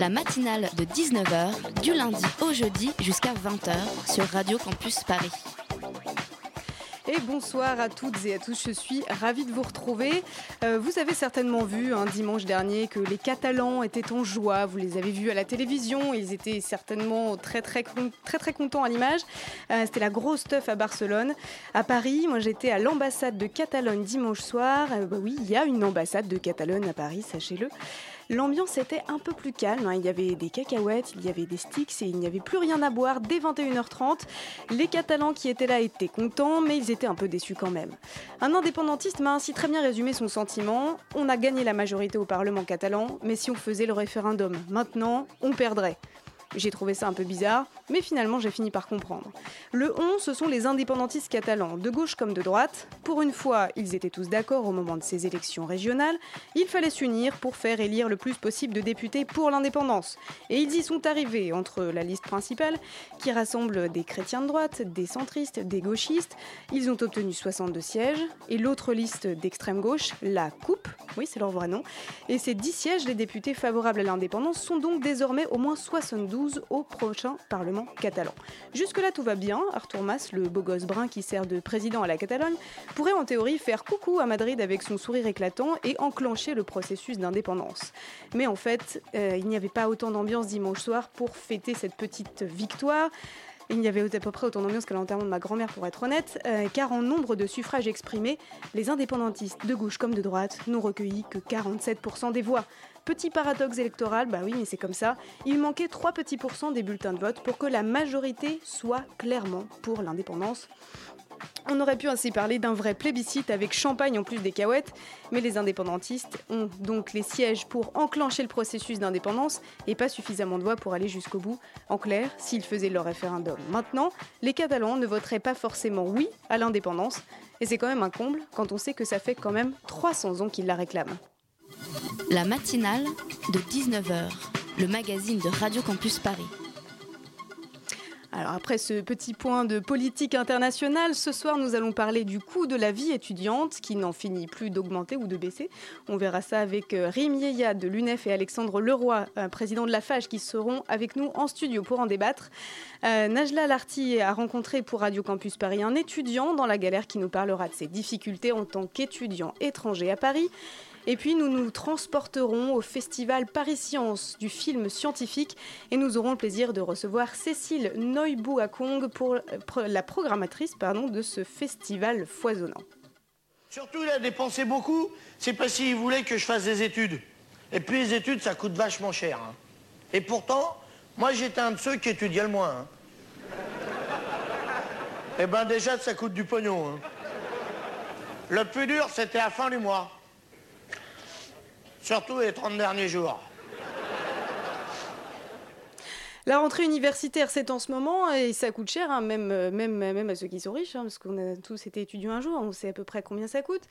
La matinale de 19h, du lundi au jeudi jusqu'à 20h sur Radio Campus Paris. Et bonsoir à toutes et à tous, je suis ravie de vous retrouver. Euh, vous avez certainement vu un dimanche dernier que les Catalans étaient en joie, vous les avez vus à la télévision, ils étaient certainement très très con- très très contents à l'image. Euh, C'était la grosse teuf à Barcelone. À Paris, moi j'étais à l'ambassade de Catalogne dimanche soir. Euh, bah oui, il y a une ambassade de Catalogne à Paris, sachez-le. L'ambiance était un peu plus calme, hein. il y avait des cacahuètes, il y avait des sticks et il n'y avait plus rien à boire dès 21h30. Les Catalans qui étaient là étaient contents, mais ils étaient un peu déçus quand même. Un indépendantiste m'a ainsi très bien résumé son sentiment. On a gagné la majorité au Parlement catalan, mais si on faisait le référendum maintenant, on perdrait. J'ai trouvé ça un peu bizarre, mais finalement j'ai fini par comprendre. Le on, ce sont les indépendantistes catalans, de gauche comme de droite. Pour une fois, ils étaient tous d'accord au moment de ces élections régionales. Il fallait s'unir pour faire élire le plus possible de députés pour l'indépendance. Et ils y sont arrivés entre la liste principale, qui rassemble des chrétiens de droite, des centristes, des gauchistes. Ils ont obtenu 62 sièges. Et l'autre liste d'extrême gauche, la Coupe, oui c'est leur vrai nom. Et ces 10 sièges, les députés favorables à l'indépendance, sont donc désormais au moins 72 au prochain Parlement catalan. Jusque-là tout va bien. Artur Mas, le beau gosse brun qui sert de président à la Catalogne, pourrait en théorie faire coucou à Madrid avec son sourire éclatant et enclencher le processus d'indépendance. Mais en fait, euh, il n'y avait pas autant d'ambiance dimanche soir pour fêter cette petite victoire. Il n'y avait à peu près autant d'ambiance qu'à l'enterrement de ma grand-mère, pour être honnête, euh, car en nombre de suffrages exprimés, les indépendantistes de gauche comme de droite n'ont recueilli que 47% des voix. Petit paradoxe électoral, bah oui, mais c'est comme ça. Il manquait 3 petits pourcents des bulletins de vote pour que la majorité soit clairement pour l'indépendance. On aurait pu ainsi parler d'un vrai plébiscite avec champagne en plus des cahuètes, mais les indépendantistes ont donc les sièges pour enclencher le processus d'indépendance et pas suffisamment de voix pour aller jusqu'au bout. En clair, s'ils faisaient leur référendum maintenant, les Catalans ne voteraient pas forcément oui à l'indépendance, et c'est quand même un comble quand on sait que ça fait quand même 300 ans qu'ils la réclament. La matinale de 19h, le magazine de Radio Campus Paris. Alors après ce petit point de politique internationale, ce soir nous allons parler du coût de la vie étudiante qui n'en finit plus d'augmenter ou de baisser. On verra ça avec euh, Rim Yeya de l'UNEF et Alexandre Leroy, euh, président de la FAGE, qui seront avec nous en studio pour en débattre. Euh, Najla Larty a rencontré pour Radio Campus Paris un étudiant dans la galère qui nous parlera de ses difficultés en tant qu'étudiant étranger à Paris. Et puis nous nous transporterons au festival Paris Science du film scientifique et nous aurons le plaisir de recevoir Cécile Noibouakong pour euh, la programmatrice pardon, de ce festival foisonnant. Surtout, il a dépensé beaucoup, c'est parce qu'il voulait que je fasse des études. Et puis, les études, ça coûte vachement cher. hein. Et pourtant, moi, j'étais un de ceux qui étudiait le moins. hein. Eh ben, déjà, ça coûte du pognon. hein. Le plus dur, c'était à la fin du mois. Surtout les 30 derniers jours. La rentrée universitaire, c'est en ce moment et ça coûte cher, hein, même, même, même à ceux qui sont riches, hein, parce qu'on a tous été étudiants un jour, on sait à peu près combien ça coûte.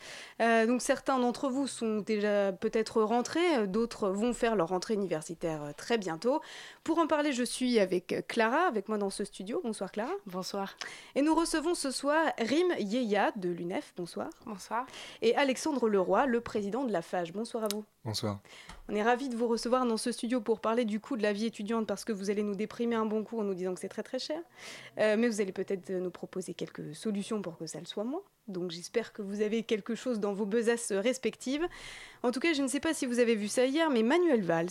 Euh, donc certains d'entre vous sont déjà peut-être rentrés, d'autres vont faire leur rentrée universitaire euh, très bientôt. Pour en parler, je suis avec Clara, avec moi dans ce studio. Bonsoir Clara. Bonsoir. Et nous recevons ce soir Rim Yeya de l'UNEF. Bonsoir. Bonsoir. Et Alexandre Leroy, le président de la FAGE. Bonsoir à vous. Bonsoir. On est ravis de vous recevoir dans ce studio pour parler du coût de la vie étudiante parce que vous allez nous déprimer un bon coup en nous disant que c'est très très cher. Euh, mais vous allez peut-être nous proposer quelques solutions pour que ça le soit moins. Donc j'espère que vous avez quelque chose dans vos besaces respectives. En tout cas, je ne sais pas si vous avez vu ça hier, mais Manuel Valls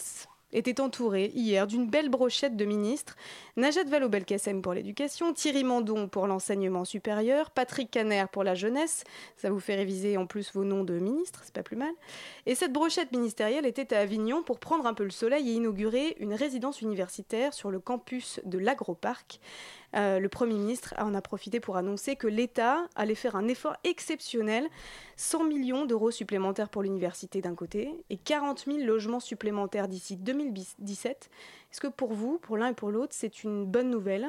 était entouré hier d'une belle brochette de ministres. Najat Vallaud-Belkacem pour l'éducation, Thierry Mandon pour l'enseignement supérieur, Patrick Caner pour la jeunesse. Ça vous fait réviser en plus vos noms de ministres, c'est pas plus mal. Et cette brochette ministérielle était à Avignon pour prendre un peu le soleil et inaugurer une résidence universitaire sur le campus de l'Agroparc. Euh, le Premier ministre en a profité pour annoncer que l'État allait faire un effort exceptionnel, 100 millions d'euros supplémentaires pour l'université d'un côté et 40 000 logements supplémentaires d'ici 2017. Est-ce que pour vous, pour l'un et pour l'autre, c'est une bonne nouvelle?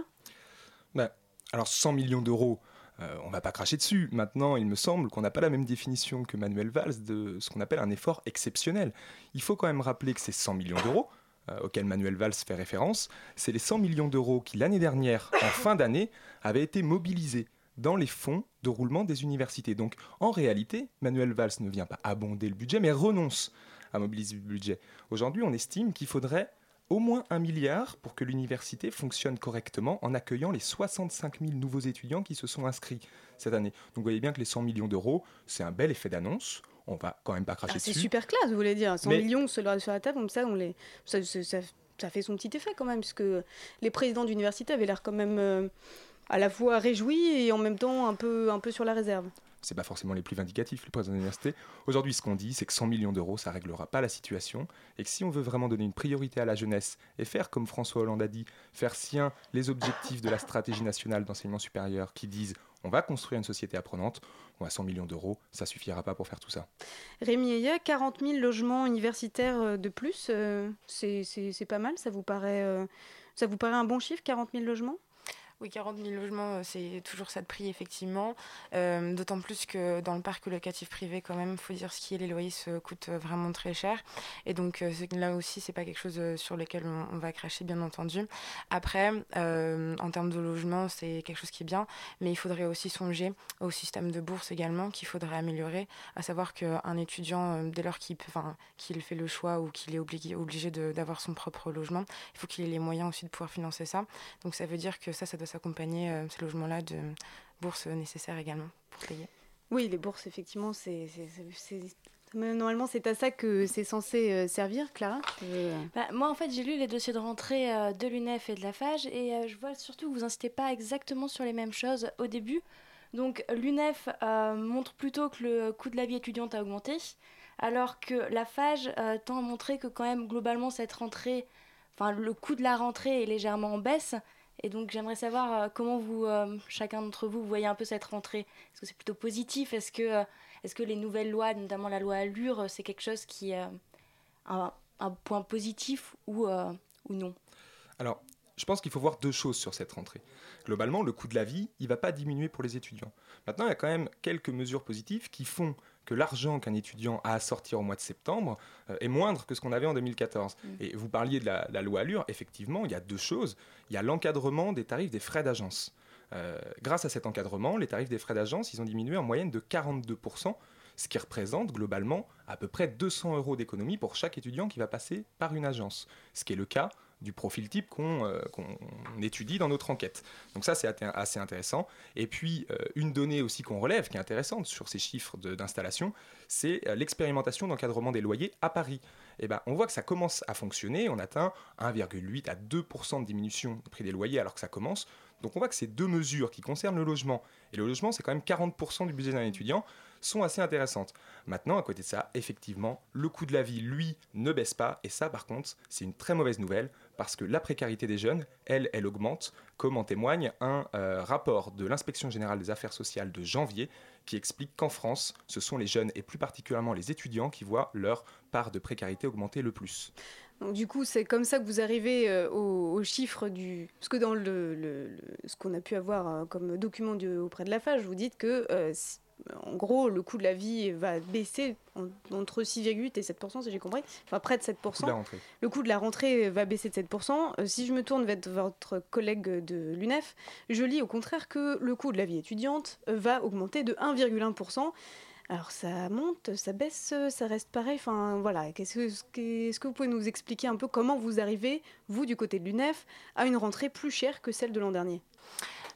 Ben, Alors 100 millions d'euros, euh, on ne va pas cracher dessus. Maintenant, il me semble qu'on n'a pas la même définition que Manuel Valls de ce qu'on appelle un effort exceptionnel. Il faut quand même rappeler que ces 100 millions d'euros, euh, auxquels Manuel Valls fait référence, c'est les 100 millions d'euros qui, l'année dernière, en fin d'année, avaient été mobilisés dans les fonds de roulement des universités. Donc, en réalité, Manuel Valls ne vient pas abonder le budget, mais renonce à mobiliser le budget. Aujourd'hui, on estime qu'il faudrait au moins un milliard pour que l'université fonctionne correctement en accueillant les 65 000 nouveaux étudiants qui se sont inscrits cette année. Donc vous voyez bien que les 100 millions d'euros, c'est un bel effet d'annonce. On va quand même pas cracher ah, dessus. C'est super classe, vous voulez dire. 100 millions sur la, table, comme ça, on les, ça, fait son petit effet quand même, puisque les présidents d'université avaient l'air quand même euh, à la fois réjouis et en même temps un peu, un peu sur la réserve c'est pas forcément les plus vindicatifs, les présidents d'université. Aujourd'hui, ce qu'on dit, c'est que 100 millions d'euros, ça réglera pas la situation, et que si on veut vraiment donner une priorité à la jeunesse et faire comme François Hollande a dit, faire sien les objectifs de la stratégie nationale d'enseignement supérieur qui disent on va construire une société apprenante, bon, à 100 millions d'euros, ça suffira pas pour faire tout ça. Rémi Eya, 40 000 logements universitaires euh, de plus, euh, c'est pas mal, ça vous paraît, euh, ça vous paraît un bon chiffre, 40 000 logements? Oui, 40 000 logements, euh, c'est toujours ça de prix, effectivement. Euh, d'autant plus que dans le parc locatif privé, quand même, il faut dire ce qui est, les loyers se coûtent euh, vraiment très cher. Et donc là aussi, c'est pas quelque chose sur lequel on, va cracher, bien entendu. Après, en termes de logement, c'est quelque chose qui est bien, mais il faudrait aussi songer au système de bourse également, qu'il faudrait améliorer, à savoir qu'un étudiant, dès lors qu'il fait le choix ou qu'il est obligé, obligé d'avoir son propre logement, il faut qu'il ait les moyens aussi de pouvoir financer ça. Donc ça veut dire que ça, ça doit s'accompagner euh, ces logements-là de bourses nécessaires également pour payer. Oui, les bourses, effectivement, c'est Normalement, c'est à ça que c'est censé euh, servir, Clara euh, bah, Moi, en fait, j'ai lu les dossiers de rentrée de l'UNEF et de la FAGE et je vois surtout que vous incitez pas exactement sur les mêmes choses au début. Donc, l'UNEF montre plutôt que le coût de la vie étudiante a augmenté, alors que la FAGE tend à montrer que quand même, globalement, cette rentrée, enfin, le coût de la rentrée est légèrement en baisse, et donc j'aimerais savoir euh, comment vous, euh, chacun d'entre vous, voyez un peu cette rentrée. Est-ce que c'est plutôt positif? Est-ce que, euh, est que les nouvelles lois, notamment la loi Allure, c'est quelque chose qui est un, point positif ou, ou non? Alors, je pense qu'il faut voir deux choses sur cette rentrée. Globalement, le coût de la vie, il ne va pas diminuer pour les étudiants. Maintenant, il y a quand même quelques mesures positives qui font que l'argent qu'un étudiant a à sortir au mois de septembre euh, est moindre que ce qu'on avait en 2014. Mm. Et vous parliez de la, loi Allure, effectivement, il y a deux choses. Il y a l'encadrement des tarifs des frais d'agence. Euh, grâce à cet encadrement, les tarifs des frais d'agence, ils ont diminué en moyenne de 42%, ce qui représente globalement à peu près 200 euros d'économie pour chaque étudiant qui va passer par une agence. Ce qui est le cas du profil type euh, qu'on étudie dans notre enquête. Donc ça, c'est assez intéressant. Et puis, euh, une donnée aussi qu'on relève, qui est intéressante sur ces chiffres d'installation, c'est euh, l'expérimentation d'encadrement des loyers à Paris. Et eh ben, on voit que ça commence à fonctionner, on atteint 1,8 à 2% de diminution du prix des loyers alors que ça commence. Donc on voit que ces deux mesures qui concernent le logement, et le logement c'est quand même 40% du budget d'un étudiant, sont assez intéressantes. Maintenant, à côté de ça, effectivement, le coût de la vie, lui, ne baisse pas, et ça par contre, c'est une très mauvaise nouvelle parce que la précarité des jeunes, elle, elle augmente, comme en témoigne un euh, rapport de l'inspection générale des affaires sociales de janvier qui explique qu'en France, ce sont les jeunes et plus particulièrement les étudiants qui voient leur part de précarité augmenter le plus. du coup, c'est comme ça que vous arrivez euh, aux, chiffres du... Parce que dans le, ce qu'on a pu avoir euh, comme document auprès de la FAGE, vous dites que en gros, le coût de la vie va baisser entre 6,8 et 7% si j'ai compris. Enfin, près de 7% Le coût de la rentrée. Va baisser de 7% euh, Si je me tourne vers votre collègue de l'UNEF, je lis au contraire que le coût de la vie étudiante va augmenter de 1,1% alors ça monte, ça baisse, ça reste pareil. Enfin voilà, que, est-ce que vous pouvez nous expliquer un peu comment vous arrivez, vous du côté de l'UNEF, à une rentrée plus chère que celle de l'an dernier?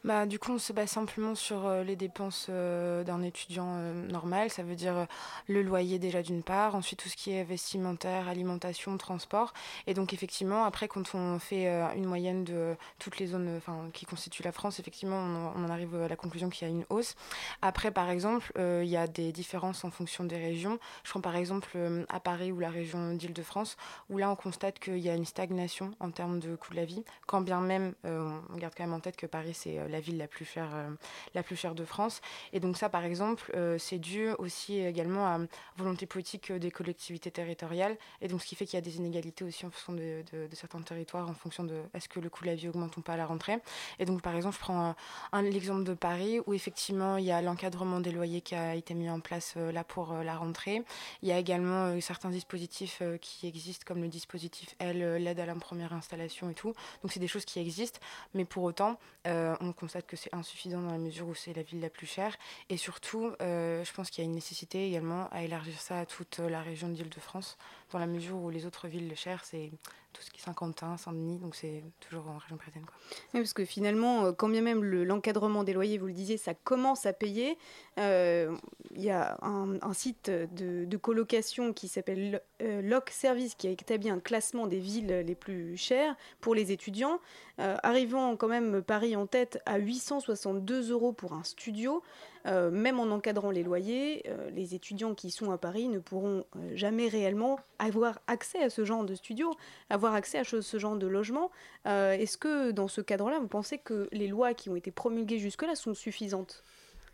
Bah, Du coup, on se base simplement sur euh, les dépenses euh, d'un étudiant euh, normal. Ça veut dire le loyer déjà d'une part, ensuite tout ce qui est vestimentaire, alimentation, transport. Et donc effectivement, après, quand on fait une moyenne de toutes les zones qui constituent la France, effectivement, on, en arrive à la conclusion qu'il y a une hausse. Après, par exemple, il y a des différences en fonction des régions. Je prends par exemple à Paris ou la région d'Île-de-France, où là, on constate qu'il y a une stagnation en termes de coût de la vie, quand bien même, on garde quand même en tête que Paris, c'est la ville la plus chère, euh, la plus chère de France. Et donc ça, par exemple, euh, c'est dû aussi également à volonté politique des collectivités territoriales. Et donc ce qui fait qu'il y a des inégalités aussi en fonction de, certains territoires, en fonction de est-ce que le coût de la vie augmente ou pas à la rentrée. Et donc par exemple, je prends l'exemple de Paris où effectivement il y a l'encadrement des loyers qui a été mis en place euh, là pour la rentrée. Il y a également certains dispositifs qui existent comme le dispositif L, l'aide à la première installation et tout. Donc c'est des choses qui existent, mais pour autant, on constate que c'est insuffisant dans la mesure où c'est la ville la plus chère. Et surtout, euh, je pense qu'il y a une nécessité également à élargir ça à toute la région d'Île-de-France, dans la mesure où les autres villes chères, c'est tout ce qui est Saint-Quentin, Saint-Denis, donc c'est toujours en région parisienne. Quoi. Oui, parce que finalement, euh, quand bien même l'encadrement des loyers, vous le disiez, ça commence à payer. Euh, il y a un, site de, colocation qui s'appelle euh, Loc Service qui a établi un classement des villes les plus chères pour les étudiants, arrivant quand même Paris en tête à 862 euros pour un studio. Euh, même en encadrant les loyers, euh, les étudiants qui sont à Paris ne pourront euh, jamais réellement avoir accès à ce genre de studio, avoir accès à ce genre de logement. Est-ce que dans ce cadre-là, vous pensez que les lois qui ont été promulguées jusque-là sont suffisantes?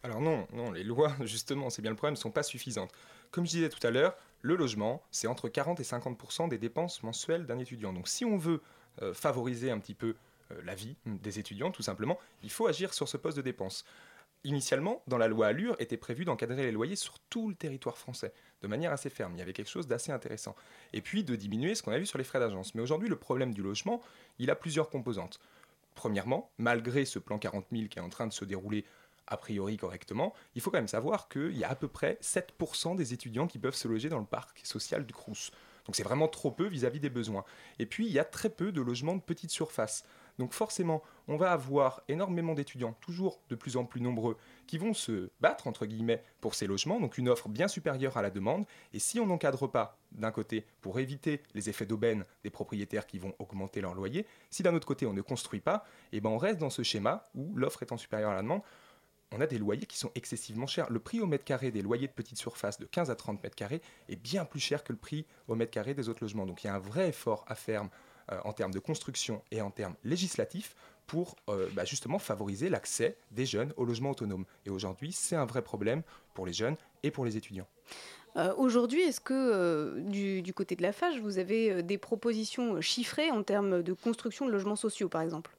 Alors non, non, les lois, justement, c'est bien le problème, ne sont pas suffisantes. Comme je disais tout à l'heure, le logement, c'est entre 40 et 50% des dépenses mensuelles d'un étudiant. Donc si on veut favoriser un petit peu la vie des étudiants, tout simplement, il faut agir sur ce poste de dépenses. Initialement, dans la loi Allure, était prévu d'encadrer les loyers sur tout le territoire français, de manière assez ferme. Il y avait quelque chose d'assez intéressant. Et puis de diminuer ce qu'on a vu sur les frais d'agence. Mais aujourd'hui, le problème du logement, il a plusieurs composantes. Premièrement, malgré ce plan 40 000 qui est en train de se dérouler a priori correctement, il faut quand même savoir qu'il y a à peu près 7% des étudiants qui peuvent se loger dans le parc social du Crous. Donc c'est vraiment trop peu vis-à-vis -vis des besoins. Et puis il y a très peu de logements de petite surface. Donc forcément, on va avoir énormément d'étudiants, toujours de plus en plus nombreux, qui vont se battre, entre guillemets, pour ces logements, donc une offre bien supérieure à la demande. Et si on n'encadre pas, d'un côté, pour éviter les effets d'aubaine des propriétaires qui vont augmenter leur loyer, si d'un autre côté, on ne construit pas, eh ben on reste dans ce schéma où l'offre étant supérieure à la demande, on a des loyers qui sont excessivement chers. Le prix au mètre carré des loyers de petite surface de 15 à 30 mètres carrés est bien plus cher que le prix au mètre carré des autres logements. Donc il y a un vrai effort à faire en termes de construction et en termes législatifs pour euh, bah, justement favoriser l'accès des jeunes au logement autonome. Et aujourd'hui, c'est un vrai problème pour les jeunes et pour les étudiants. Euh, aujourd'hui, est-ce que du, côté de la FAGE, vous avez des propositions chiffrées en termes de construction de logements sociaux, par exemple?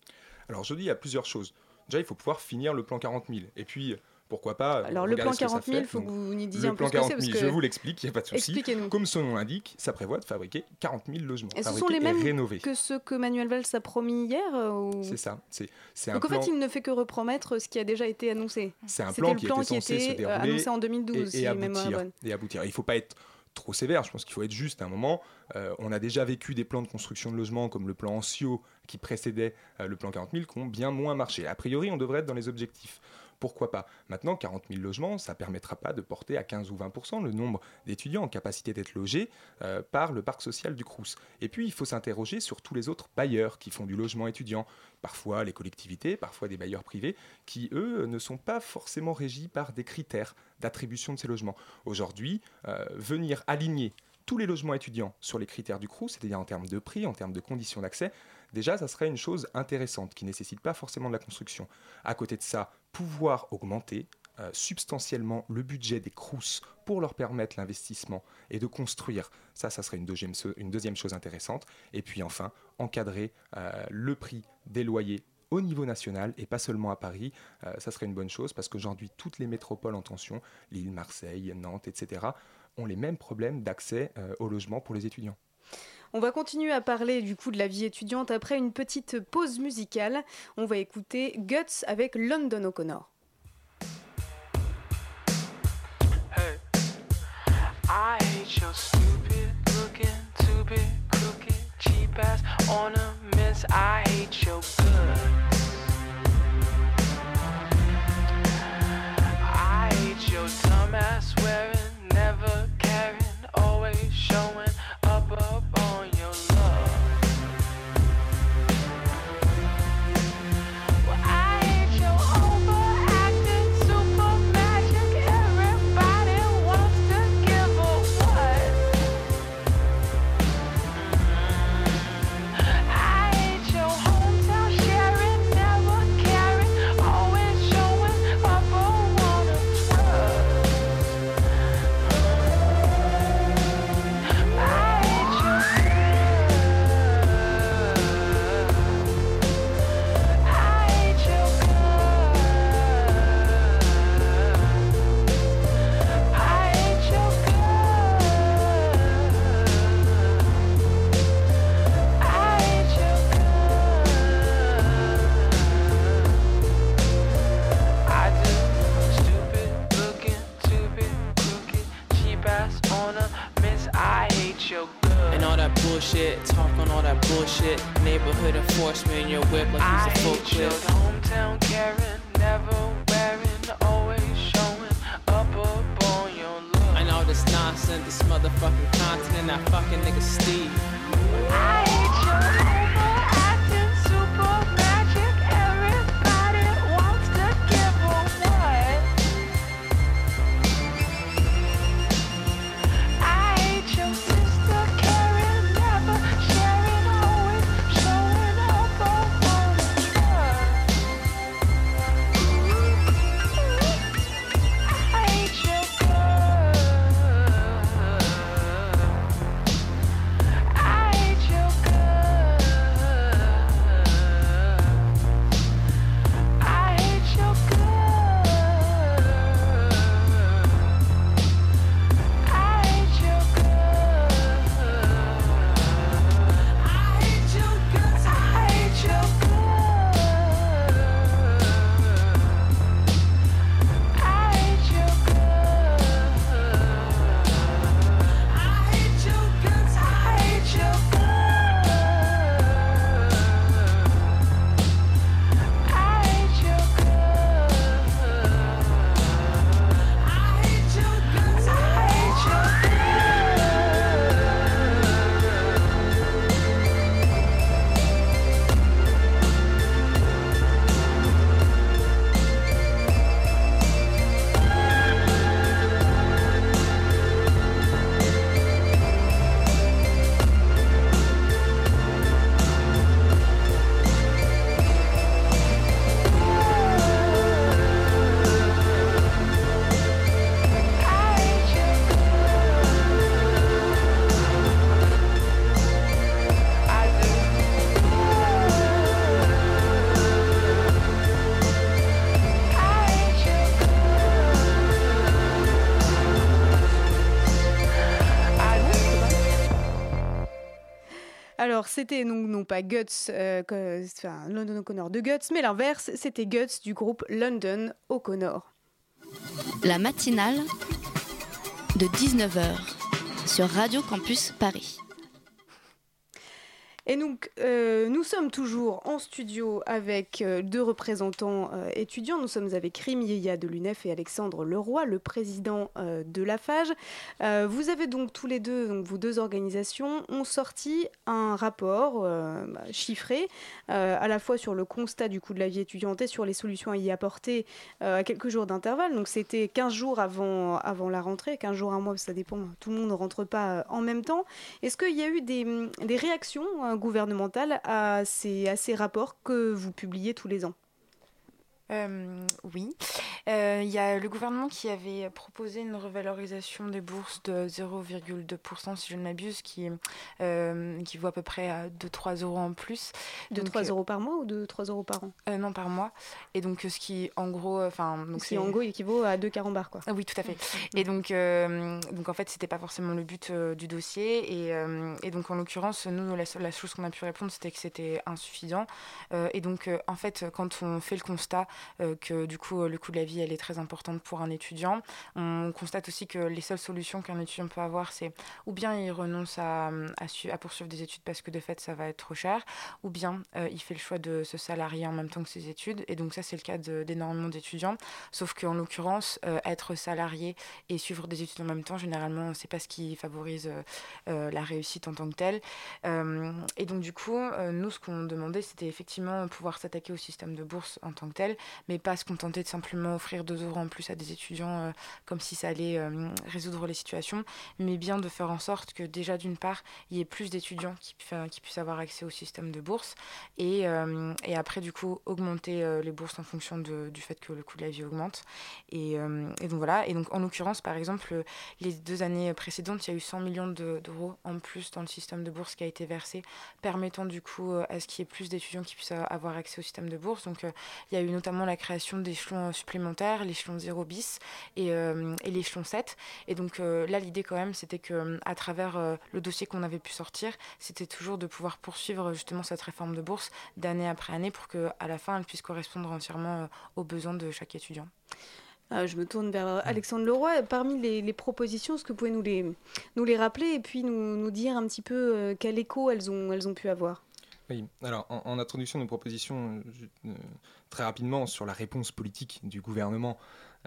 Alors aujourd'hui, il y a plusieurs choses. Déjà, il faut pouvoir finir le plan 40 000. Et puis, pourquoi pas Alors le plan 40 000, il faut que vous nous disiez un peu ce que c'est. Parce que... Je vous l'explique, il n'y a pas de souci. Comme son nom l'indique, ça prévoit de fabriquer 40 000 logements. Et ce sont les mêmes que ceux que Manuel Valls a promis hier euh, C'est ça. C'est, Donc en fait, il ne fait que repromettre ce qui a déjà été annoncé. C'est un plan, qui, était censé euh, annoncé en 2012, et, si aboutir, et aboutir. Il ne faut pas être trop sévère, je pense qu'il faut être juste à un moment. Euh, on a déjà vécu des plans de construction de logements comme le plan Ancio qui précédait le plan 40 000 qui ont bien moins marché. A priori, on devrait être dans les objectifs pourquoi pas? Maintenant, 40 000 logements, ça ne permettra pas de porter à 15 ou 20% le nombre d'étudiants en capacité d'être logés euh, par le parc social du Crous. Et puis, il faut s'interroger sur tous les autres bailleurs qui font du logement étudiant, parfois les collectivités, parfois des bailleurs privés, qui, eux, ne sont pas forcément régis par des critères d'attribution de ces logements. Aujourd'hui, euh, venir aligner tous les logements étudiants sur les critères du CRU, c'est-à-dire en termes de prix, en termes de conditions d'accès, déjà, ça serait une chose intéressante qui ne nécessite pas forcément de la construction. À côté de ça, pouvoir augmenter euh, substantiellement le budget des CRUS pour leur permettre l'investissement et de construire. Ça, ça serait une deuxième, chose intéressante. Et puis enfin, encadrer euh, le prix des loyers au niveau national et pas seulement à Paris, euh, ça serait une bonne chose parce qu'aujourd'hui toutes les métropoles en tension, Lille, Marseille, Nantes, etc., ont les mêmes problèmes d'accès au logement pour les étudiants. On va continuer à parler du coup de la vie étudiante après une petite pause musicale. On va écouter Guts avec London O'Connor. Alors, c'était non, pas Guts, euh, enfin, London O'Connor de Guts, mais l'inverse, c'était Guts du groupe London O'Connor. La matinale de 19h sur Radio Campus Paris. Et donc, euh, nous sommes toujours en studio avec euh, deux représentants euh, étudiants. Nous sommes avec Rim Yeya de l'UNEF et Alexandre Leroy, le président de la FAGE. Euh, vous avez donc tous les deux, donc vos deux organisations, ont sorti un rapport chiffré, à la fois sur le constat du coût de la vie étudiante et sur les solutions à y apporter à quelques jours d'intervalle. Donc, c'était 15 jours avant, avant la rentrée, 15 jours, un mois, ça dépend, tout le monde ne rentre pas en même temps. Est-ce qu'il y a eu des réactions gouvernementales à ces, à ces rapports que vous publiez tous les ans Euh, oui. Euh, Il y a le gouvernement qui avait proposé une revalorisation des bourses de 0,2% si je ne m'abuse, qui, euh, qui vaut à peu près à 2-3 euros en plus. De Donc, 3 euh, euros par mois ou de 3 euros par an? Euh, Non, par mois. Et donc, euh, ce qui, en gros, enfin, donc Ce qui, en gros, équivaut à 2 carambars, quoi. Ah oui, tout à fait. Et donc, euh, donc en fait, c'était pas forcément le but euh, du dossier. Et, euh, et donc, en l'occurrence, nous, la, la chose qu'on a pu répondre, c'était que c'était insuffisant. Euh, et donc, euh, en fait, quand on fait le constat euh, que du coup, le coût de la vie, elle est très importante pour un étudiant, on constate aussi que les seules solutions qu'un étudiant peut avoir, c'est ou bien il renonce à, à, su- à poursuivre des études parce que de fait, ça va être trop cher, ou bien euh, il fait le choix de se salarier en même temps que ses études. Et donc, ça, c'est le cas d'énormément d'étudiants. Sauf qu'en l'occurrence, euh, être salarié et suivre des études en même temps, généralement, c'est pas ce qui favorise euh, euh, la réussite en tant que telle. Euh, et donc, du coup, euh, nous, ce qu'on demandait, c'était effectivement pouvoir s'attaquer au système de bourse en tant que tel, mais pas se contenter de simplement offrir 2 euros en plus à des étudiants euh, comme si ça allait euh, résoudre les situations, mais bien de faire en sorte que déjà, d'une part, il y ait plus d'étudiants qui, pu- qui puissent avoir accès au système de bourse, et, euh, et après, du coup, augmenter les bourses en fonction de- du fait que le coût de la vie augmente. Et, et donc voilà. Et donc en l'occurrence, par exemple, les deux années précédentes, il y a eu 100 millions de- d'euros en plus dans le système de bourse qui a été versé, permettant du coup à ce qu'il y ait plus d'étudiants qui puissent avoir accès au système de bourse. Donc il y a eu notamment la création d'échelons supplémentaires, l'échelon 0 bis et, euh, et l'échelon 7. Et donc euh, là, l'idée quand même, c'était que euh, à travers euh, le dossier qu'on avait pu sortir, c'était toujours de pouvoir poursuivre justement cette réforme de bourse d'année après année pour que à la fin, elle puisse correspondre entièrement euh, aux besoins de chaque étudiant. Euh, je me tourne vers Alexandre Leroy. Parmi les, les propositions, est-ce que vous pouvez nous les, nous les rappeler et puis nous, nous dire un petit peu euh, quel écho elles ont, elles ont pu avoir? Oui, alors en, introduction de nos propositions, je- euh, très rapidement sur la réponse politique du gouvernement,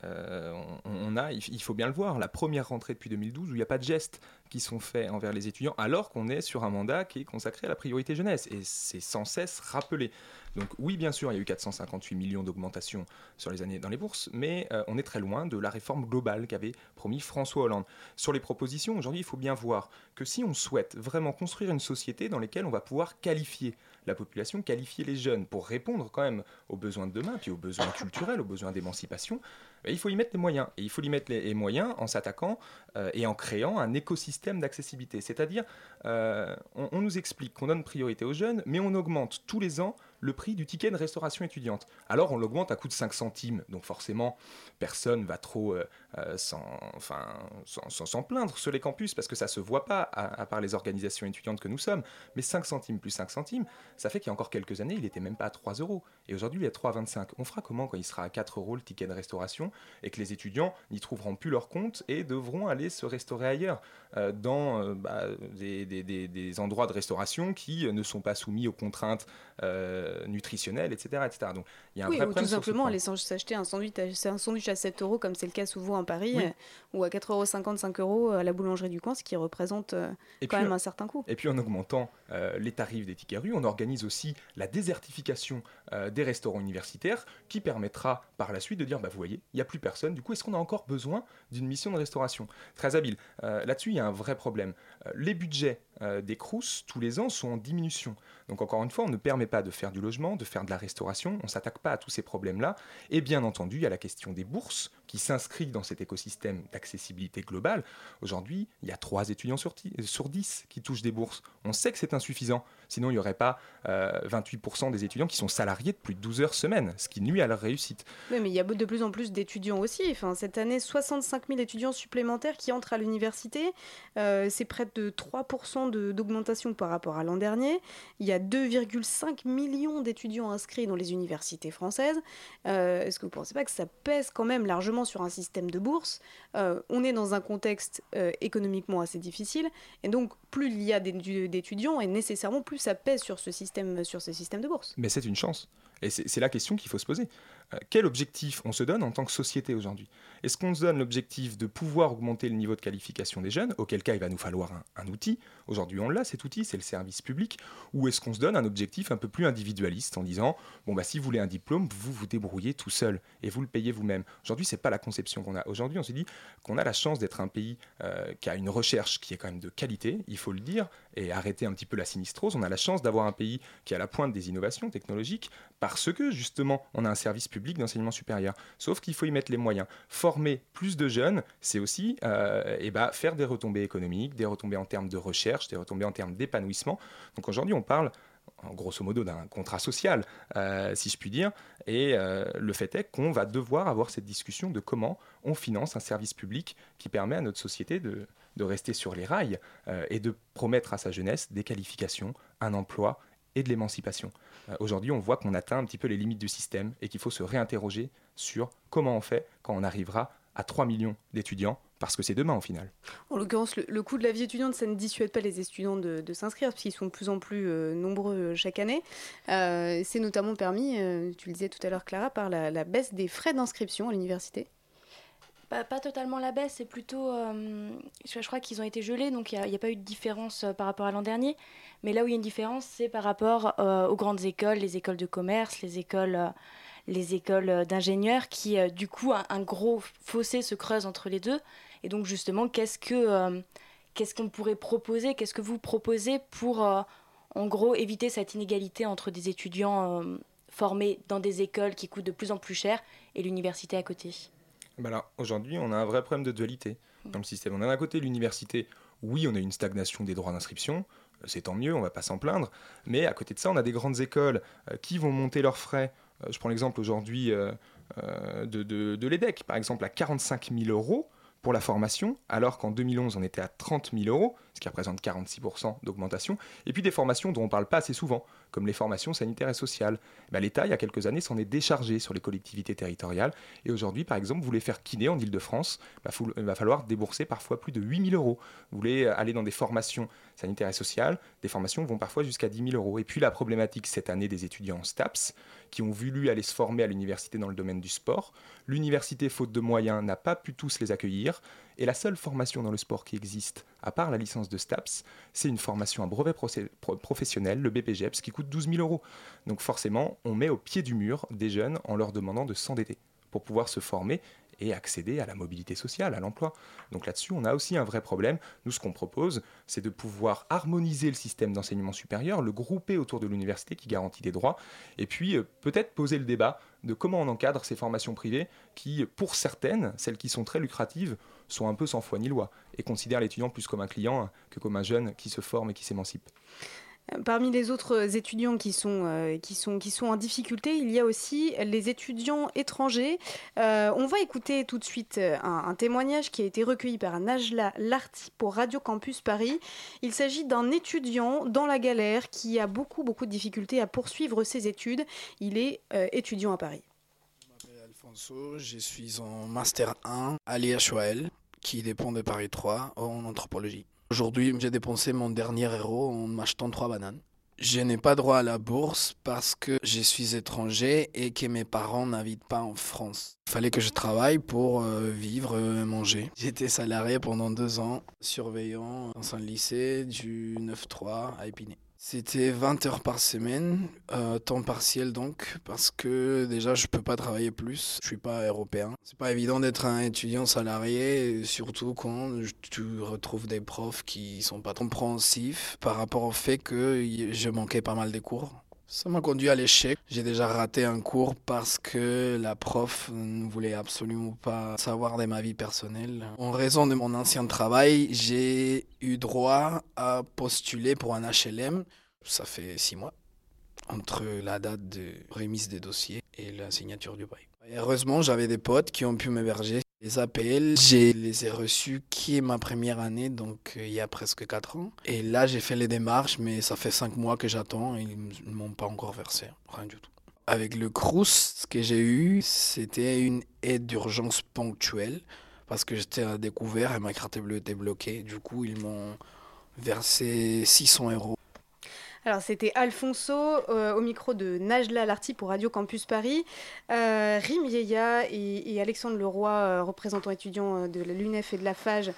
euh, on, a, il, faut bien le voir, la première rentrée depuis 2012 où il n'y a pas de gestes qui sont faits envers les étudiants, alors qu'on est sur un mandat qui est consacré à la priorité jeunesse, et c'est sans cesse rappelé. Donc oui, bien sûr, il y a eu 458 millions d'augmentation sur les années dans les bourses, mais euh, on est très loin de la réforme globale qu'avait promis François Hollande. Sur les propositions, aujourd'hui, il faut bien voir que si on souhaite vraiment construire une société dans laquelle on va pouvoir qualifier la population, qualifier les jeunes pour répondre quand même aux besoins de demain, puis aux besoins culturels, aux besoins d'émancipation, il faut y mettre les moyens. Et il faut y mettre les, moyens en s'attaquant euh, et en créant un écosystème d'accessibilité. C'est-à-dire, euh, on, on nous explique qu'on donne priorité aux jeunes, mais on augmente tous les ans le prix du ticket de restauration étudiante. Alors on l'augmente à coût de 5 centimes, donc forcément personne va trop euh, euh, s'en enfin, s'en- s'en- s'en plaindre sur les campus parce que ça se voit pas à, à part les organisations étudiantes que nous sommes. Mais 5 centimes plus 5 centimes, ça fait qu'il y a encore quelques années, il était même pas à 3 euros. Et aujourd'hui, il est à 3,25. On fera comment quand il sera à 4 euros le ticket de restauration et que les étudiants n'y trouveront plus leur compte et devront aller se restaurer ailleurs euh, dans euh, bah, des, des- des- des endroits de restauration qui ne sont pas soumis aux contraintes euh, nutritionnelles, etc., etc. Donc il y a un Oui, vrai ou tout simplement aller s'en- s'acheter un sandwich, à- un sandwich à 7 euros, comme c'est le cas souvent à Paris, Oui. euh, ou à 4,50 euros, 5 euros à la boulangerie du coin, ce qui représente euh, Et quand puis, même euh, un certain coût. Et puis en augmentant euh, les tarifs des tickets rue, on organise aussi la désertification euh, des restaurants universitaires qui permettra par la suite de dire, bah, vous voyez, il n'y a plus personne, du coup est-ce qu'on a encore besoin d'une mission de restauration? Très habile. Euh, Là-dessus, il y a un vrai problème. Euh, les budgets euh, des CRUS, tous les ans, sont en diminution. Donc encore une fois, on ne permet pas de faire du logement, de faire de la restauration, on ne s'attaque pas à tous ces problèmes-là. Et bien entendu, il y a la question des bourses qui s'inscrit dans cet écosystème d'accessibilité globale. Aujourd'hui, il y a 3 étudiants sur, sur 10 qui touchent des bourses. On sait que c'est insuffisant, sinon il n'y aurait pas euh, 28% des étudiants qui sont salariés de plus de 12 heures semaine, ce qui nuit à leur réussite. Mais il y a de plus en plus d'étudiants aussi. Enfin, cette année, 65 000 étudiants supplémentaires qui entrent à l'université. Euh, c'est près de 3% de- d'augmentation par rapport à l'an dernier. Il y a 2,5 millions d'étudiants inscrits dans les universités françaises. Euh, Est-ce que vous ne pensez pas que ça pèse quand même largement sur un système de bourse? Euh, On est dans un contexte euh, économiquement assez difficile. Et donc, plus il y a d'étu- d'étudiants, et nécessairement plus ça pèse sur ce système, sur ce système de bourse. Mais c'est une chance. Et c'est c'est la question qu'il faut se poser. Quel objectif on se donne en tant que société aujourd'hui? Est-ce qu'on se donne l'objectif de pouvoir augmenter le niveau de qualification des jeunes, auquel cas il va nous falloir un, outil Aujourd'hui on l'a cet outil, c'est le service public. Ou est-ce qu'on se donne un objectif un peu plus individualiste en disant, bon bah si vous voulez un diplôme, vous vous débrouillez tout seul et vous le payez vous-même? Aujourd'hui c'est pas la conception qu'on a. Aujourd'hui on s'est dit qu'on a la chance d'être un pays euh, qui a une recherche qui est quand même de qualité, il faut le dire, et arrêter un petit peu la sinistrose. On a la chance d'avoir un pays qui est à la pointe des innovations technologiques parce que justement on a un service public d'enseignement supérieur. Sauf qu'il faut y mettre les moyens. Former plus de jeunes, c'est aussi euh, eh ben, faire des retombées économiques, des retombées en termes de recherche, des retombées en termes d'épanouissement. Donc aujourd'hui on parle grosso modo d'un contrat social, euh, si je puis dire, et euh, le fait est qu'on va devoir avoir cette discussion de comment on finance un service public qui permet à notre société de, rester sur les rails et de promettre à sa jeunesse des qualifications, un emploi et de l'émancipation. Euh, Aujourd'hui, on voit qu'on atteint un petit peu les limites du système et qu'il faut se réinterroger sur comment on fait quand on arrivera à 3 millions d'étudiants, parce que c'est demain au final. En l'occurrence, le, coût de la vie étudiante, ça ne dissuade pas les étudiants de, s'inscrire, parce qu'ils sont de plus en plus euh, nombreux euh, chaque année. C'est notamment permis, tu le disais tout à l'heure Clara, par la baisse des frais d'inscription à l'université. Pas, totalement la baisse, c'est plutôt. euh, je, crois qu'ils ont été gelés, donc il n'y a, pas eu de différence euh, par rapport à l'an dernier. Mais là où il y a une différence, c'est par rapport euh, aux grandes écoles, les écoles de commerce, les écoles, les écoles d'ingénieurs, qui, du coup, un, un gros fossé se creuse entre les deux. Et donc, justement, qu'est-ce que qu'est-ce qu'on pourrait proposer Qu'est-ce que vous proposez pour, en gros, éviter cette inégalité entre des étudiants formés dans des écoles qui coûtent de plus en plus cher et l'université à côté? Alors, aujourd'hui, on a un vrai problème de dualité dans le système. On a d'un côté l'université, oui, on a une stagnation des droits d'inscription, euh, c'est tant mieux, on va pas s'en plaindre, mais à côté de ça, on a des grandes écoles euh, qui vont monter leurs frais. Euh, je prends l'exemple aujourd'hui de, de, de l'EDEC, par exemple, à 45 000 euros pour la formation, alors qu'en 2011, on était à 30 000 euros, ce qui représente 46% d'augmentation. Et puis des formations dont on parle pas assez souvent, comme les formations sanitaires et sociales. Ben, L'État, il y a quelques années, s'en est déchargé sur les collectivités territoriales. Et aujourd'hui, par exemple, vous voulez faire kiné en Ile-de-France, ben, faut- il va falloir débourser parfois plus de 8000 euros. Vous voulez aller dans des formations sanitaires et sociales, des formations vont parfois jusqu'à 10 000 euros. Et puis la problématique cette année des étudiants STAPS, qui ont voulu aller se former à l'université dans le domaine du sport. L'université, faute de moyens, n'a pas pu tous les accueillir. Et la seule formation dans le sport qui existe, à part la licence de STAPS, c'est une formation à brevet professionnel, le BPGEPS, qui coûte 12 000 euros. Donc forcément, on met au pied du mur des jeunes en leur demandant de s'endetter pour pouvoir se former et accéder à la mobilité sociale, à l'emploi. Donc là-dessus, on a aussi un vrai problème. Nous, ce qu'on propose, c'est de pouvoir harmoniser le système d'enseignement supérieur, le grouper autour de l'université qui garantit des droits, et puis euh, peut-être poser le débat de comment on encadre ces formations privées qui, pour certaines, celles qui sont très lucratives, sont un peu sans foi ni loi et considèrent l'étudiant plus comme un client que comme un jeune qui se forme et qui s'émancipe. Parmi les autres étudiants qui sont, euh, qui, sont, en difficulté, il y a aussi les étudiants étrangers. Euh, on va écouter tout de suite euh, un, témoignage qui a été recueilli par Najla Larty pour Radio Campus Paris. Il s'agit d'un étudiant dans la galère qui a beaucoup, beaucoup de difficultés à poursuivre ses études. Il est étudiant à Paris. Alfonso, je suis en Master 1 à l'IHOL, qui dépend de Paris 3 en anthropologie. Aujourd'hui, j'ai dépensé mon dernier euro en m'achetant trois bananes. Je n'ai pas droit à la bourse parce que je suis étranger et que mes parents n'habitent pas en France. Il fallait que je travaille pour euh, vivre et manger. J'étais salarié pendant deux ans, surveillant dans un lycée du 9-3 à Épinay. C'était 20 heures par semaine, euh, temps partiel donc, parce que déjà je peux pas travailler plus, je suis pas européen. C'est pas évident d'être un étudiant salarié, surtout quand tu retrouves des profs qui sont pas compréhensifs par rapport au fait que je manquais pas mal des cours. Ça m'a conduit à l'échec. J'ai déjà raté un cours parce que la prof ne voulait absolument pas savoir de ma vie personnelle. En raison de mon ancien travail, j'ai eu droit à postuler pour un HLM. Ça fait six mois, entre la date de remise des dossiers et la signature du bail. Heureusement, j'avais des potes qui ont pu m'héberger. Les APL, je les ai reçus qui est ma première année, donc euh, il y a presque 4 ans. Et là, j'ai fait les démarches, mais ça fait 5 mois que j'attends et ils ne m'ont pas encore versé, rien du tout. Avec le CRUS, ce que j'ai eu, c'était une aide d'urgence ponctuelle, parce que j'étais à découvert et ma carte bleue était bloquée. Du coup, ils m'ont versé 600 euros. Alors c'était Alfonso euh, au micro de Najla Larty pour Radio Campus Paris. Euh, et, Alexandre Leroy, euh, représentants étudiants euh, de la l'UNEF et de la FAGE,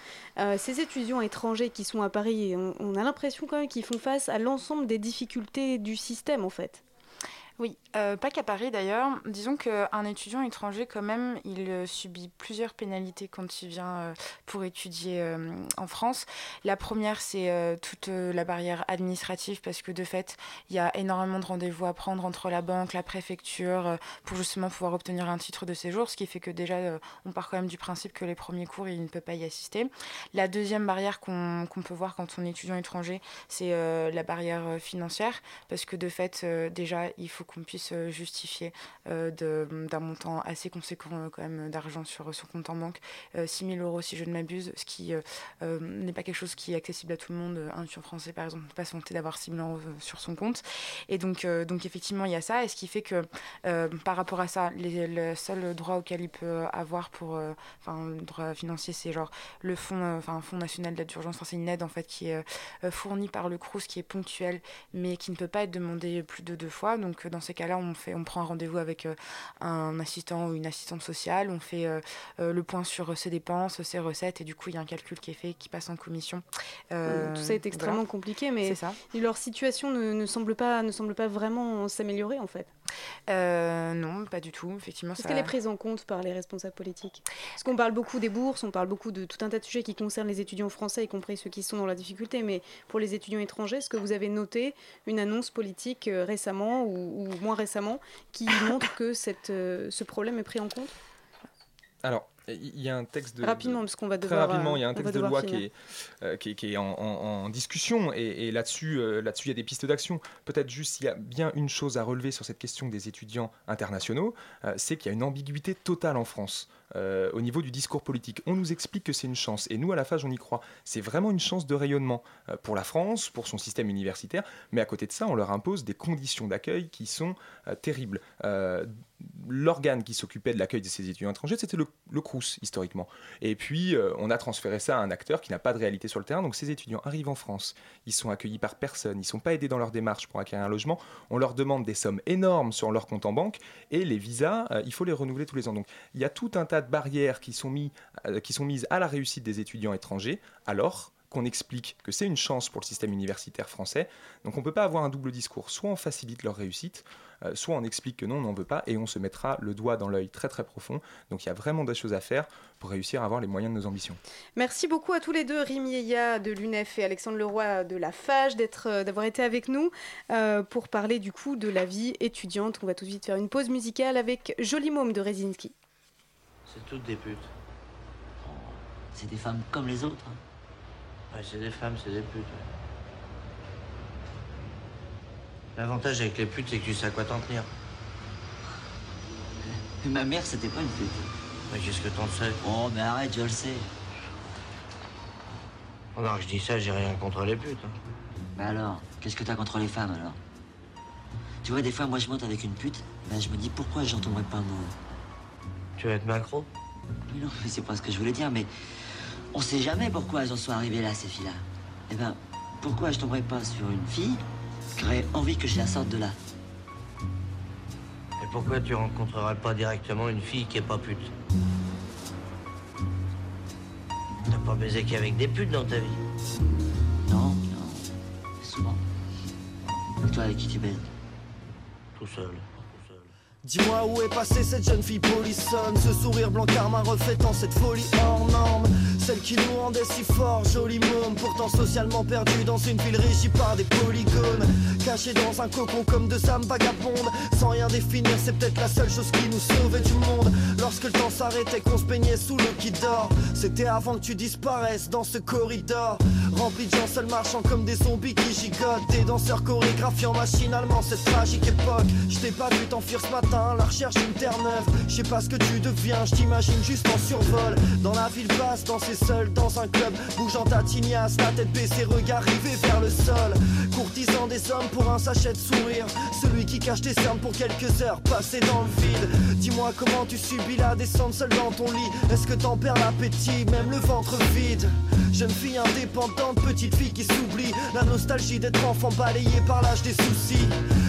ces étudiants étrangers qui sont à Paris, on, on a l'impression quand même qu'ils font face à l'ensemble des difficultés du système en fait. Oui, euh, pas qu'à Paris d'ailleurs. Disons qu'un étudiant étranger, quand même, il euh, subit plusieurs pénalités quand il vient euh, pour étudier en France. La première, c'est toute la barrière administrative parce que de fait, il y a énormément de rendez-vous à prendre entre la banque, la préfecture, pour justement pouvoir obtenir un titre de séjour, ce qui fait que déjà, on part quand même du principe que les premiers cours, il ne peut pas y assister. La deuxième barrière qu'on peut voir quand on est étudiant étranger, c'est la barrière financière parce que de fait, déjà, il faut qu'on puisse euh, justifier euh, d'un montant assez conséquent euh, quand même d'argent sur son compte en banque, euh, 6 000 euros si je ne m'abuse, ce qui n'est pas quelque chose qui est accessible à tout le monde. Un étudiant français, par exemple, pas se d'avoir 6 000 euros sur son compte. Et donc, donc effectivement, il y a ça, et ce qui fait que par rapport à ça, les, le seul droit auquel il peut avoir pour, enfin, droit financier, c'est genre le fonds, enfin, fonds national d'aide d'urgence, Enfin, c'est une aide en fait qui est fournie par le CRUS, qui est ponctuelle, mais qui ne peut pas être demandée plus de deux fois. Donc, dans ces cas-là, on fait, on prend un rendez-vous avec euh, un assistant ou une assistante sociale, on fait euh, euh, le point sur ses dépenses, ses recettes, et du coup, il y a un calcul qui est fait, qui passe en commission. Tout ça est extrêmement voilà. compliqué, mais ça. leur situation ne, ne semble pas, ne semble pas vraiment s'améliorer en fait. Euh, non, pas du tout. Effectivement, Est-ce ça... qu'elle est prise en compte par les responsables politiques? Parce qu'on parle beaucoup des bourses, on parle beaucoup de tout un tas de sujets qui concernent les étudiants français, y compris ceux qui sont dans la difficulté, mais pour les étudiants étrangers, est-ce que vous avez noté une annonce politique euh, récemment ou, ou moins récemment qui montre que cette, euh, ce problème est pris en compte? Alors, Il y a un texte de. Rapidement, parce qu'on va Très rapidement, euh, il y a un va texte de loi finir. qui est, euh, qui est, qui est en, en- en discussion et, et là-dessus, euh, là-dessus, il y a des pistes d'action. Peut-être juste, s'il y a bien une chose à relever sur cette question des étudiants internationaux, euh, c'est qu'il y a une ambiguïté totale en France. euh, au niveau du discours politique, on nous explique que c'est une chance, et nous à la FAGE on y croit. C'est vraiment une chance de rayonnement euh, pour la France, pour son système universitaire, mais à côté de ça, on leur impose des conditions d'accueil qui sont euh, terribles. L'organe qui s'occupait de l'accueil de ces étudiants étrangers, c'était le, le CRUS historiquement. Et puis, euh, on a transféré ça à un acteur qui n'a pas de réalité sur le terrain. Donc, ces étudiants arrivent en France, ils sont accueillis par personne, ils ne sont pas aidés dans leur démarche pour acquérir un logement. On leur demande des sommes énormes sur leur compte en banque et les visas, euh, il faut les renouveler tous les ans. Donc, il y a tout un tas de barrières qui sont, euh, qui sont mises à la réussite des étudiants étrangers, alors qu'on explique que c'est une chance pour le système universitaire français. Donc, on ne peut pas avoir un double discours. Soit on facilite leur réussite, euh, soit on explique que non, on n'en veut pas et on se mettra le doigt dans l'œil très très profond. Donc il y a vraiment des choses à faire pour réussir à avoir les moyens de nos ambitions. Merci beaucoup à tous les deux, Rémi Eya de l'UNEF et Alexandre Leroy de la FAGE, d'être, euh, d'avoir été avec nous euh, pour parler du coup de la vie étudiante. On va tout de suite faire une pause musicale avec Joli Môme de Rezinski. C'est toutes des putes. C'est des femmes comme les autres. hein. Ouais, c'est des femmes, c'est des putes. ouais. L'avantage avec les putes, c'est que tu sais à quoi t'en tenir. Mais ma mère, c'était pas une pute. Mais qu'est-ce que t'en sais? Oh, mais arrête, je le sais. Oh non, je dis ça, j'ai rien contre les putes. hein. Mais alors, qu'est-ce que t'as contre les femmes alors? Tu vois, des fois, moi, je monte avec une pute, ben, je me dis pourquoi j'en tomberais pas amoureux. Tu vas être macro? Mais non, mais c'est pas ce que je voulais dire, mais on sait jamais pourquoi elles en sont arrivées là, ces filles-là. Eh ben, pourquoi je tomberais pas sur une fille qui aurait envie que je la sorte de là Et pourquoi tu rencontrerais pas directement une fille qui est pas pute? T'as pas baisé qu'avec des putes dans ta vie? Non, non. Souvent. Et toi, avec qui tu baises? Tout seul. Dis-moi où est passée cette jeune fille polissonne Ce sourire blanc karma reflétant cette folie hors norme Celle qui nous rendait si fort, joli môme Pourtant socialement perdu dans une ville régie par des polygones. Caché dans un cocon comme deux âmes vagabondes Sans rien définir, c'est peut-être la seule chose qui nous sauvait du monde. Lorsque le temps s'arrêtait, qu'on se peignait sous l'eau qui dort. C'était avant que tu disparaisses dans ce corridor Rempli de gens seuls marchant comme des zombies qui gigotent. Des danseurs chorégraphiant machinalement cette tragique époque. Je t'ai pas vu t'enfuir ce matin, la recherche d'une terre neuve. Je sais pas ce que tu deviens, je t'imagine juste en survol. Dans la ville basse, danser seul dans un club. Bougeant ta tignasse, la tête baissée, regard rivé vers le sol. Courtisant des hommes pour un sachet de sourire. Celui qui cache tes cernes pour quelques heures passées dans le vide. Dis-moi comment tu subis la descente seule dans ton lit. Est-ce que t'en perds l'appétit, même le ventre vide? Jeune fille indépendante, petite fille qui s'oublie. La nostalgie d'être enfant balayé par l'âge des soucis.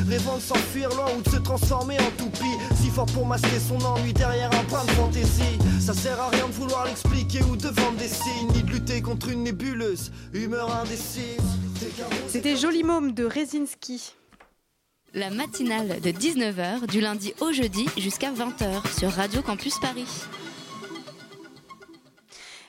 Rêvant de s'enfuir loin ou de se transformer en toupie. Si fort pour masquer son ennui derrière un brin de fantaisie. Ça sert à rien de vouloir l'expliquer ou de vendre des signes Ni de lutter contre une nébuleuse. Humeur indécise. C'était Joli Môme de Rezinski. La matinale de 19h du lundi au jeudi jusqu'à 20h sur Radio Campus Paris.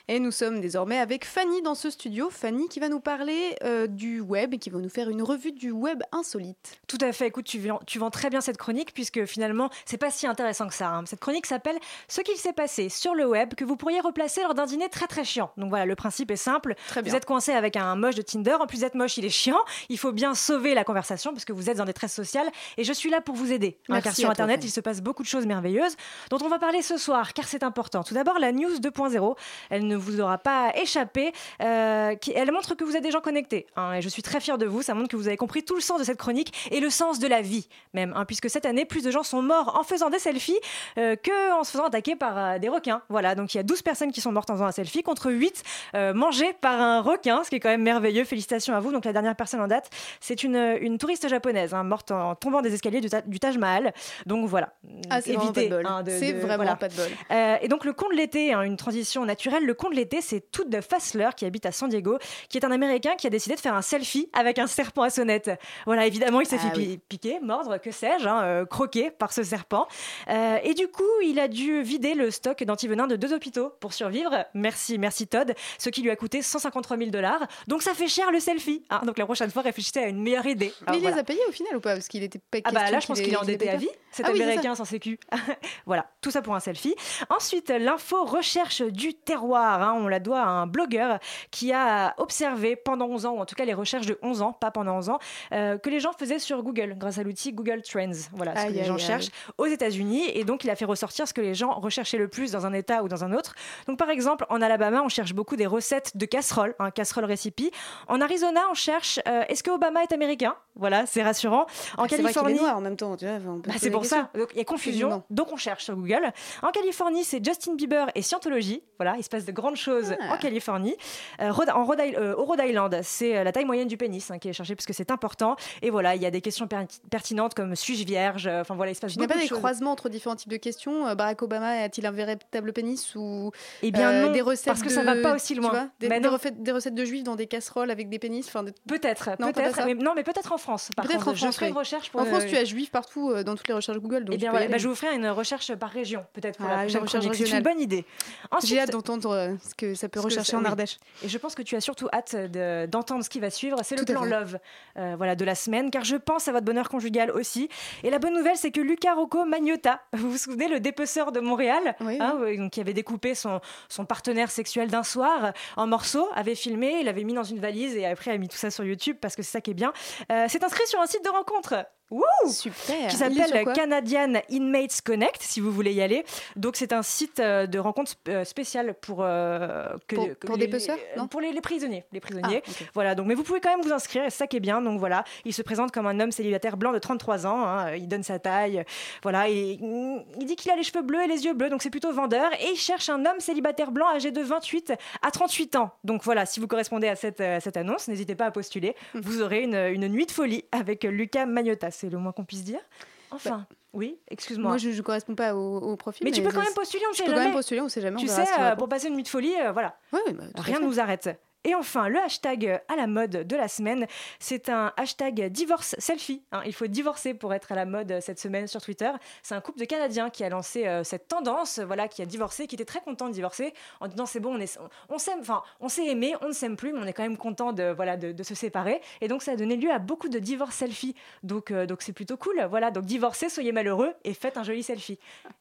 Et nous sommes désormais avec Fanny dans ce studio. Fanny qui va nous parler euh, du web et qui va nous faire une revue du web insolite. Tout à fait. Écoute, tu vends, tu vends très bien cette chronique puisque finalement, c'est pas si intéressant que ça. hein. Cette chronique s'appelle Ce qu'il s'est passé sur le web que vous pourriez replacer lors d'un dîner très très chiant. Donc voilà, le principe est simple. Très bien. Vous êtes coincé avec un moche de Tinder. En plus d'être moche, il est chiant. Il faut bien sauver la conversation parce que vous êtes en détresse sociale et je suis là pour vous aider. hein, car sur Internet, il se passe beaucoup de choses merveilleuses dont on va parler ce soir car c'est important. Tout d'abord, la news 2.0. Elle ne vous aura pas échappé. euh, qui- elle montre que vous êtes des gens connectés. hein, et je suis très fière de vous. Ça montre que vous avez compris tout le sens de cette chronique et le sens de la vie même. hein, puisque cette année, plus de gens sont morts en faisant des selfies euh, que en se faisant attaquer par euh, des requins. Voilà, donc il y a 12 personnes qui sont mortes en faisant un selfie contre 8 euh, mangées par un requin, ce qui est quand même merveilleux. Félicitations à vous. Donc la dernière personne en date, c'est une, une touriste japonaise hein, morte en tombant des escaliers du, Ta- du Taj Mahal. Donc voilà. Ah, c'est vraiment pas de bol. C'est vraiment pas de bol. Et donc le con de l'été, une transition naturelle. Le con de l'été, c'est tout de Fassler qui habite à San Diego, qui est un Américain qui a décidé de faire un selfie avec un serpent à sonnette. Voilà, évidemment, il s'est Ah fait oui. piquer, mordre, que sais-je, hein, euh, croquer par ce serpent. Euh, et du coup, il a dû vider le stock d'antivenin de deux hôpitaux pour survivre. Merci, merci Todd, ce qui lui a coûté 153 000 dollars. Donc ça fait cher le selfie. hein. donc la prochaine fois, réfléchissez à une meilleure idée. Mais il voilà. les a payés au final ou pas? Parce qu'il était pas Ah bah là, je pense qu'il est les- endetté à vie. Ah oui, c'est américain sans sécu. voilà, tout ça pour un selfie. Ensuite, l'info recherche du terroir. Hein, on la doit à un blogueur qui a observé pendant 11 ans, ou en tout cas les recherches de 11 ans, pas pendant 11 ans, euh, que les gens faisaient sur Google grâce à l'outil Google Trends. Voilà ce que les gens aïe. cherchent aux États-Unis. Et donc, il a fait ressortir ce que les gens recherchaient le plus dans un État ou dans un autre. Donc, par exemple, en Alabama, on cherche beaucoup des recettes de casseroles, un casserole recipe. En Arizona, on cherche euh, est-ce que Obama est américain? Voilà, c'est rassurant. En Ah, vrai est Californie, noir en même temps, tu vois. bah, c'est pour ça. Donc, il y a confusion. Donc on cherche sur Google. En Californie, c'est Justin Bieber et Scientologie. Voilà, il se passe de grandes choses Ah. en Californie. Euh, Rhode- en Rhode euh, au Rhode Island, c'est euh, la taille moyenne du pénis hein, qui est cherchée parce que c'est important. Et voilà, il y a des questions per- pertinentes comme suis-je vierge Enfin voilà, il se passe Il n'y a pas de des choses. croisements entre différents types de questions Barack Obama a-t-il un véritable pénis ou Eh bien non, des recettes parce que ça va pas aussi loin. vois, des, Mais des non. recettes, des recettes de juifs dans des casseroles avec des pénis enfin, des- Peut-être, Non, peut-être. Mais, non, mais peut-être en France. Peut-être en France. Je une recherche pour En France, tu as juif partout euh, dans toutes les recherches Google. Donc Eh bien, bah, je vous ferai une recherche par région, peut-être pour Ah, la une prochaine. C'est une bonne idée. J'ai hâte d'entendre ce que ça peut Ce rechercher ça- en oui. Ardèche. Et je pense que tu as surtout hâte de- d'entendre ce qui va suivre. C'est le plan. Love euh, voilà, de la semaine, car je pense à votre bonheur conjugal aussi. Et la bonne nouvelle, c'est que Luca Rocco Magnotta, vous vous souvenez, le dépeceur de Montréal, Oui, hein, euh, donc, qui avait découpé son, son partenaire sexuel d'un soir en morceaux, avait filmé, il avait mis dans une valise et après a mis tout ça sur YouTube parce que c'est ça qui est bien. Euh, c'est inscrit sur un site de rencontre. Super. qui s'appelle Canadian Inmates Connect, si vous voulez y aller. Donc c'est un site euh, de rencontre euh, spécial pour euh, que- Pour- que pour les- des peceurs, non pour les, les prisonniers, les prisonniers. Ah, ok. Voilà. Donc mais vous pouvez quand même vous inscrire, c'est ça qui est bien. Donc voilà, il se présente comme un homme célibataire blanc de 33 ans. hein, il donne sa taille, voilà. Et il dit qu'il a les cheveux bleus et les yeux bleus, donc c'est plutôt vendeur. Et il cherche un homme célibataire blanc âgé de 28 à 38 ans. Donc voilà, si vous correspondez à cette, cette annonce, n'hésitez pas à postuler. Hum. Vous aurez une, une nuit de folie avec Lucas Magnotta. C'est le moins qu'on puisse dire. Enfin, oui, excuse-moi. Moi, je ne correspond pas au, au profil. mais, tu peux quand même postuler, on ne sait peux quand jamais. même postuler, on sait jamais. tu sais, euh, pour passer une nuit de folie, euh, voilà. Ouais, bah, Rien ne nous arrête. Et enfin, le hashtag à la mode de la semaine, c'est un hashtag divorce selfie. hein. Il faut divorcer pour être à la mode cette semaine sur Twitter. C'est un couple de Canadiens qui a lancé euh, cette tendance, voilà, qui a divorcé, qui était très content de divorcer, en disant c'est bon, on s'aime, enfin, on s'est aimé, on ne s'aime plus, mais on est quand même content de, voilà, de, se séparer. Et donc ça a donné lieu à beaucoup de divorces selfie. Donc, euh, donc c'est plutôt cool. Voilà, donc divorcez, soyez malheureux et faites un joli selfie.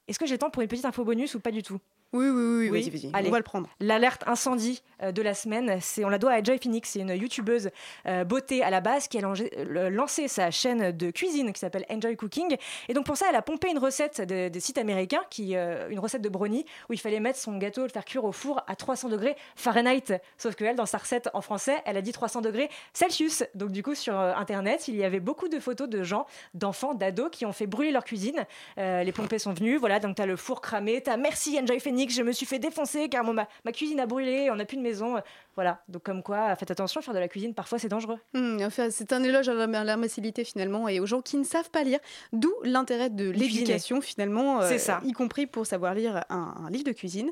Est-ce que j'ai le temps pour une petite info bonus ou pas du tout? Oui, oui, oui, Oui. vas-y, vas-y. Allez. On va le prendre. L'alerte incendie euh, de la semaine, c'est on la doit à Joy Phoenix, c'est une youtubeuse euh, beauté à la base qui a langé- euh, lancé sa chaîne de cuisine qui s'appelle Enjoy Cooking. Et donc pour ça, elle a pompé une recette de- des sites américains, qui, euh, une recette de brownie où il fallait mettre son gâteau, le faire cuire au four à 300 degrés Fahrenheit. Sauf que elle, dans sa recette en français, elle a dit 300 degrés Celsius. Donc du coup, sur Internet, il y avait beaucoup de photos de gens, d'enfants, d'ados qui ont fait brûler leur cuisine. Les pompiers sont venus, voilà, donc t'as le four cramé, t'as merci Enjoy Phoenix, je me suis fait défoncer car mon- ma, ma cuisine a brûlé, on n'a plus de maison. Euh, Voilà, donc comme quoi, faites attention, faire de la cuisine, parfois c'est dangereux. Hmm, enfin, c'est un éloge à la- à l'imbécilité finalement et aux gens qui ne savent pas lire, d'où l'intérêt de l'éducation finalement, euh, ça. y compris pour savoir lire un, un livre de cuisine.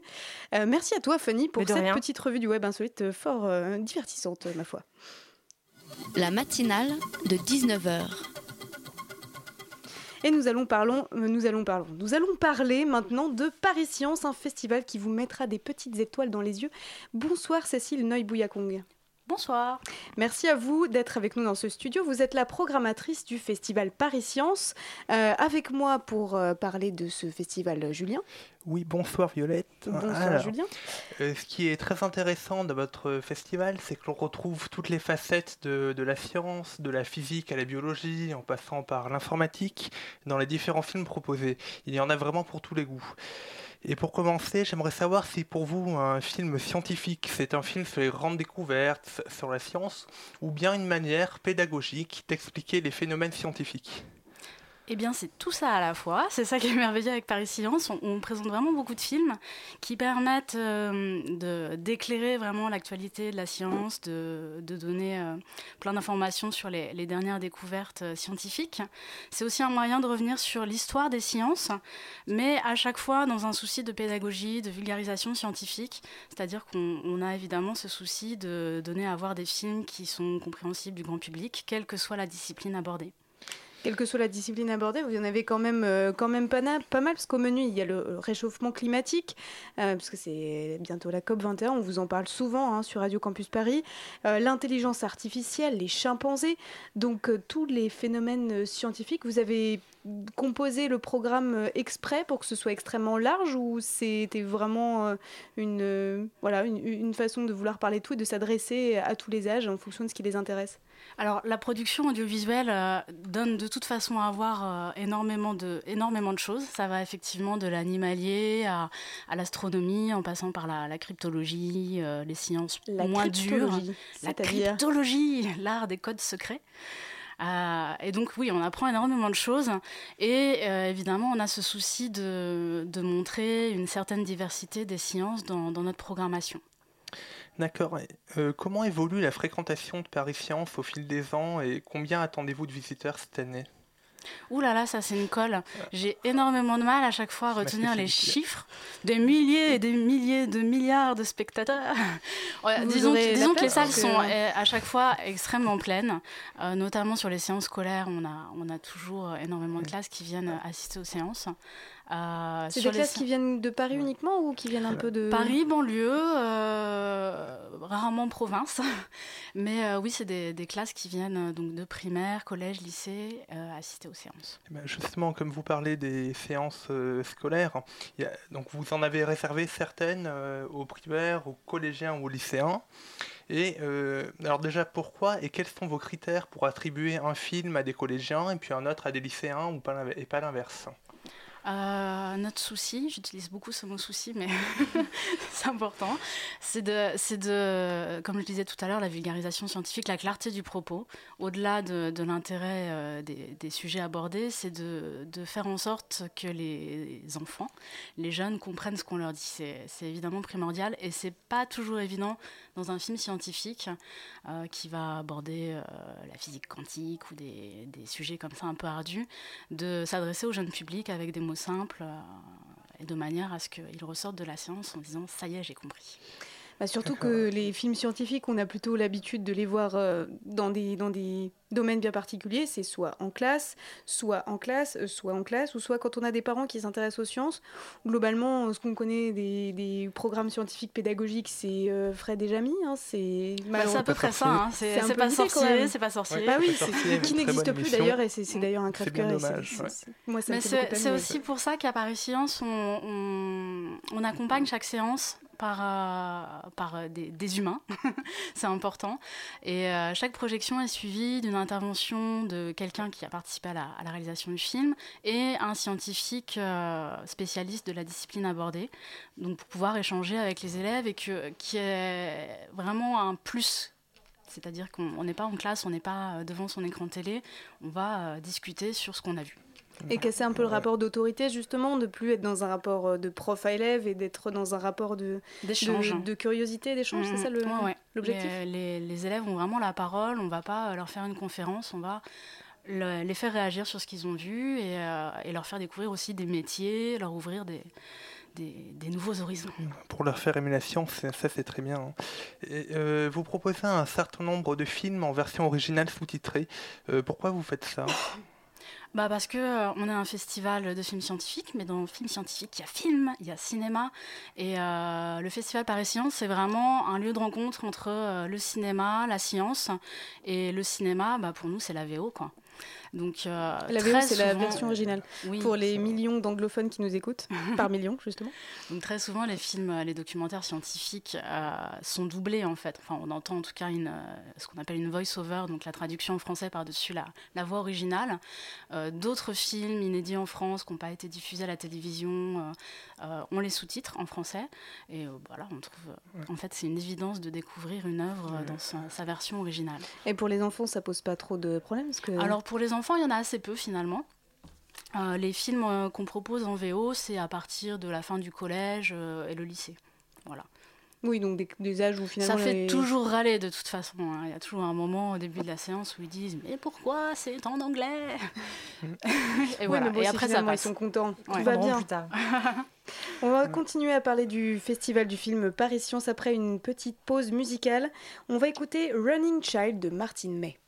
Euh, merci à toi Fanny pour cette rien. petite revue du web insolite fort euh, divertissante ma foi. La matinale de 19h. Et nous allons, parlons, euh, nous, allons nous allons parler maintenant de Paris Science, un festival qui vous mettra des petites étoiles dans les yeux. Bonsoir Cécile Noy-Bouillakong. Bonsoir. Merci à vous d'être avec nous dans ce studio. Vous êtes la programmatrice du festival Paris Science. Euh, avec moi pour euh, parler de ce festival, Julien. Oui, bonsoir Violette. Bonsoir Alors, Julien. euh, ce qui est très intéressant de votre festival, c'est que l'on retrouve toutes les facettes de, de la science, de la physique à la biologie, en passant par l'informatique, dans les différents films proposés. Il y en a vraiment pour tous les goûts. Et pour commencer, j'aimerais savoir si pour vous un film scientifique, c'est un film sur les grandes découvertes, sur la science, ou bien une manière pédagogique d'expliquer les phénomènes scientifiques? Eh bien, c'est tout ça à la fois. C'est ça qui est merveilleux avec Paris Science. On, présente vraiment beaucoup de films qui permettent euh, d'éclairer vraiment l'actualité de la science, de, donner euh, plein d'informations sur les, dernières découvertes euh, scientifiques. C'est aussi un moyen de revenir sur l'histoire des sciences, mais à chaque fois dans un souci de pédagogie, de vulgarisation scientifique. C'est-à-dire qu'on on a évidemment ce souci de donner à voir des films qui sont compréhensibles du grand public, quelle que soit la discipline abordée. Quelle que soit la discipline abordée, vous en avez quand même, euh, quand même pas, mal, parce qu'au menu, il y a le réchauffement climatique, euh, parce que c'est bientôt la COP21, on vous en parle souvent hein, sur Radio Campus Paris, euh, l'intelligence artificielle, les chimpanzés, donc tous les phénomènes scientifiques. Vous avez composé le programme euh, exprès pour que ce soit extrêmement large ou c'était vraiment euh, une, euh, voilà, une, une façon de vouloir parler de tout et de s'adresser à tous les âges en fonction de ce qui les intéresse? Alors, la production audiovisuelle euh, donne de toute façon à voir euh, énormément, de, énormément de choses. Ça va effectivement de l'animalier à, à l'astronomie, en passant par la, la cryptologie, euh, les sciences La moins dures. La cryptologie, l'art des codes secrets. Euh, et donc oui, on apprend énormément de choses. Et euh, évidemment, on a ce souci de, montrer une certaine diversité des sciences dans, notre programmation. D'accord. Euh, comment évolue la fréquentation de Paris Science au fil des ans et combien attendez-vous de visiteurs cette année? Ouh là là, ça c'est une colle. J'ai énormément de mal à chaque fois à retenir les chiffres. Des milliers et des milliers de milliards de spectateurs. Ouais, disons que, la disons que les salles que- sont euh, à chaque fois extrêmement pleines, euh, notamment sur les séances scolaires. On a, on a toujours énormément de classes qui viennent assister aux séances. Euh, C'est des les classes qui viennent de Paris uniquement ou qui viennent un peu de... Paris, banlieue, euh, rarement province. Mais euh, oui, c'est des, des classes qui viennent donc de primaire, collège, lycée, euh, assister aux séances. Ben, Justement, comme vous parlez des séances euh, scolaires, il y a- donc vous en avez réservé certaines euh, aux primaires, aux collégiens ou aux lycéens. Et euh, alors déjà, pourquoi et quels sont vos critères pour attribuer un film à des collégiens et puis un autre à des lycéens ou pas et pas l'inverse? Euh, notre souci, j'utilise beaucoup ce mot souci, mais c'est important, c'est de, c'est de, comme je disais tout à l'heure, la vulgarisation scientifique, la clarté du propos. Au-delà de, l'intérêt euh, des, sujets abordés, c'est de, de faire en sorte que les enfants, les jeunes comprennent ce qu'on leur dit. C'est, c'est évidemment primordial et c'est pas toujours évident dans un film scientifique euh, qui va aborder euh, la physique quantique ou des, des sujets comme ça un peu ardus, de s'adresser au jeune public avec des mots simples euh, et de manière à ce qu'ils ressortent de la séance en disant ça y est, j'ai compris. Bah, surtout que les films scientifiques, on a plutôt l'habitude de les voir euh, dans, des, dans des domaines bien particuliers. C'est soit en classe, soit en classe, euh, soit en classe, ou soit quand on a des parents qui s'intéressent aux sciences. Globalement, euh, ce qu'on connaît des, des programmes scientifiques pédagogiques, c'est euh, Fred et Jamy. hein, c'est Bah, c'est à peu près ça, hein, c'est- un c'est peu pas sorcier, c'est pas sorcier. Bah oui, c'est- pas sorcier, qui n'existe plus d'ailleurs, et c'est c'est d'ailleurs un crève-cœur. ouais. Mais c'est aussi pour ça qu'à Paris Science, on, on- on accompagne chaque séance par, euh, par des, des humains. c'est important. Et euh, chaque projection est suivie d'une intervention de quelqu'un qui a participé à la, réalisation du film et un scientifique euh, spécialiste de la discipline abordée. Donc pour pouvoir échanger avec les élèves et que, qui est vraiment un plus c'est-à-dire qu'on on n'est pas en classe, on n'est pas euh, devant son écran télé, on va euh, discuter sur ce qu'on a vu. Et casser un peu le rapport d'autorité, justement, de plus être dans un rapport euh, de prof à élève et d'être dans un rapport de, D'échange. de, de curiosité, d'échange, c'est ça le- Ouais, ouais. l'objectif? Les, les- les élèves ont vraiment la parole, on va pas leur faire une conférence, on va le- les faire réagir sur ce qu'ils ont vu et, euh, et leur faire découvrir aussi des métiers, leur ouvrir des, des, des nouveaux horizons. Pour leur faire aimer la science, ça c'est très bien. hein. Et, euh, vous proposez un certain nombre de films en version originale sous-titrée. Euh, pourquoi vous faites ça? Bah parce que euh, on a un festival de films scientifiques, mais dans le film scientifique, il y a film, il y a cinéma, et euh, le festival Paris Science, c'est vraiment un lieu de rencontre entre euh, le cinéma, la science, et le cinéma, bah, pour nous, c'est la VO, quoi. Donc, euh, La VO, c'est la version originale. Oui, Pour les millions d'anglophones qui nous écoutent, par million, justement. Donc très souvent, les films, euh, les documentaires scientifiques euh, sont doublés en fait. Enfin, on entend en tout cas une, ce qu'on appelle une voice-over, donc la traduction en français par-dessus la, la voix originale. Euh, D'autres films inédits en France qui n'ont pas été diffusés à la télévision, on les sous-titres en français. Et voilà, on trouve. euh, En fait, c'est une évidence de découvrir une œuvre dans sa, sa version originale. Et pour les enfants, ça pose pas trop de problèmes parce que... Alors pour les enfants, il y en a assez peu finalement. Euh, les films euh, qu'on propose en VO, c'est à partir de la fin du collège euh, et le lycée. Voilà. Oui, donc des, des âges où finalement... Ça fait les- toujours râler de toute façon. hein. Il y a toujours un moment au début de la séance où ils disent Mais pourquoi c'est en anglais Et Oui, voilà. bon, et après, ça finalement, ils passe. sont contents. Tout va bien. plus tard. On va continuer à parler du festival du film Paris Science après une petite pause musicale. On va écouter Running Child de Martin May.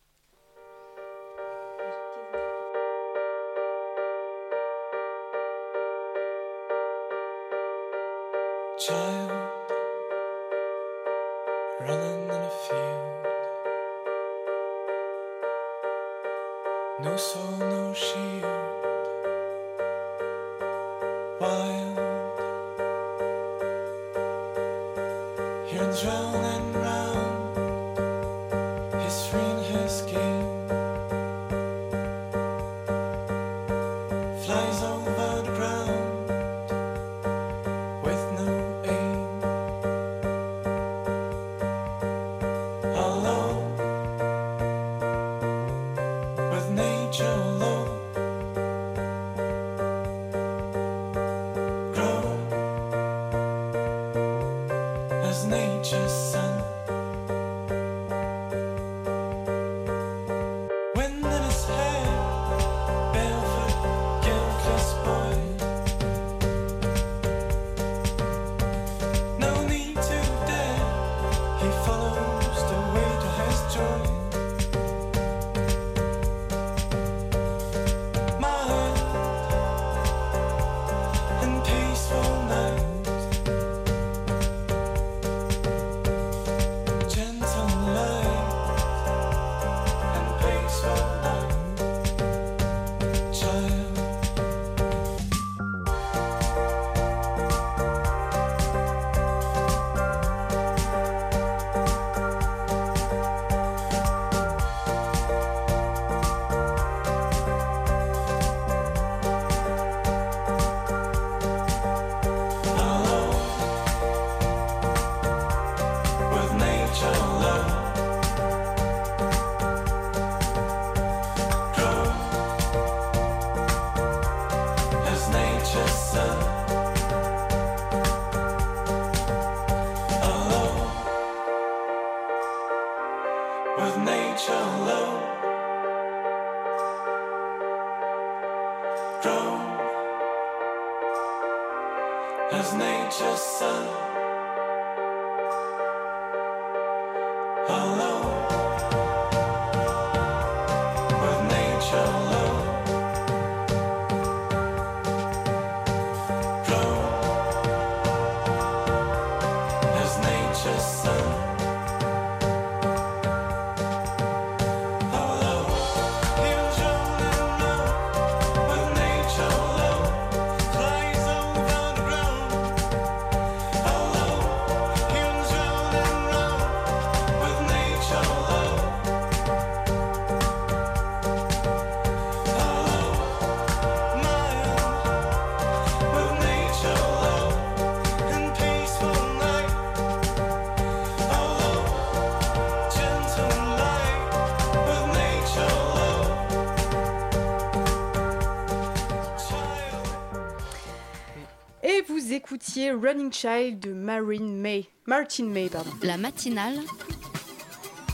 Running Child de Marine May. Martin May, pardon. La matinale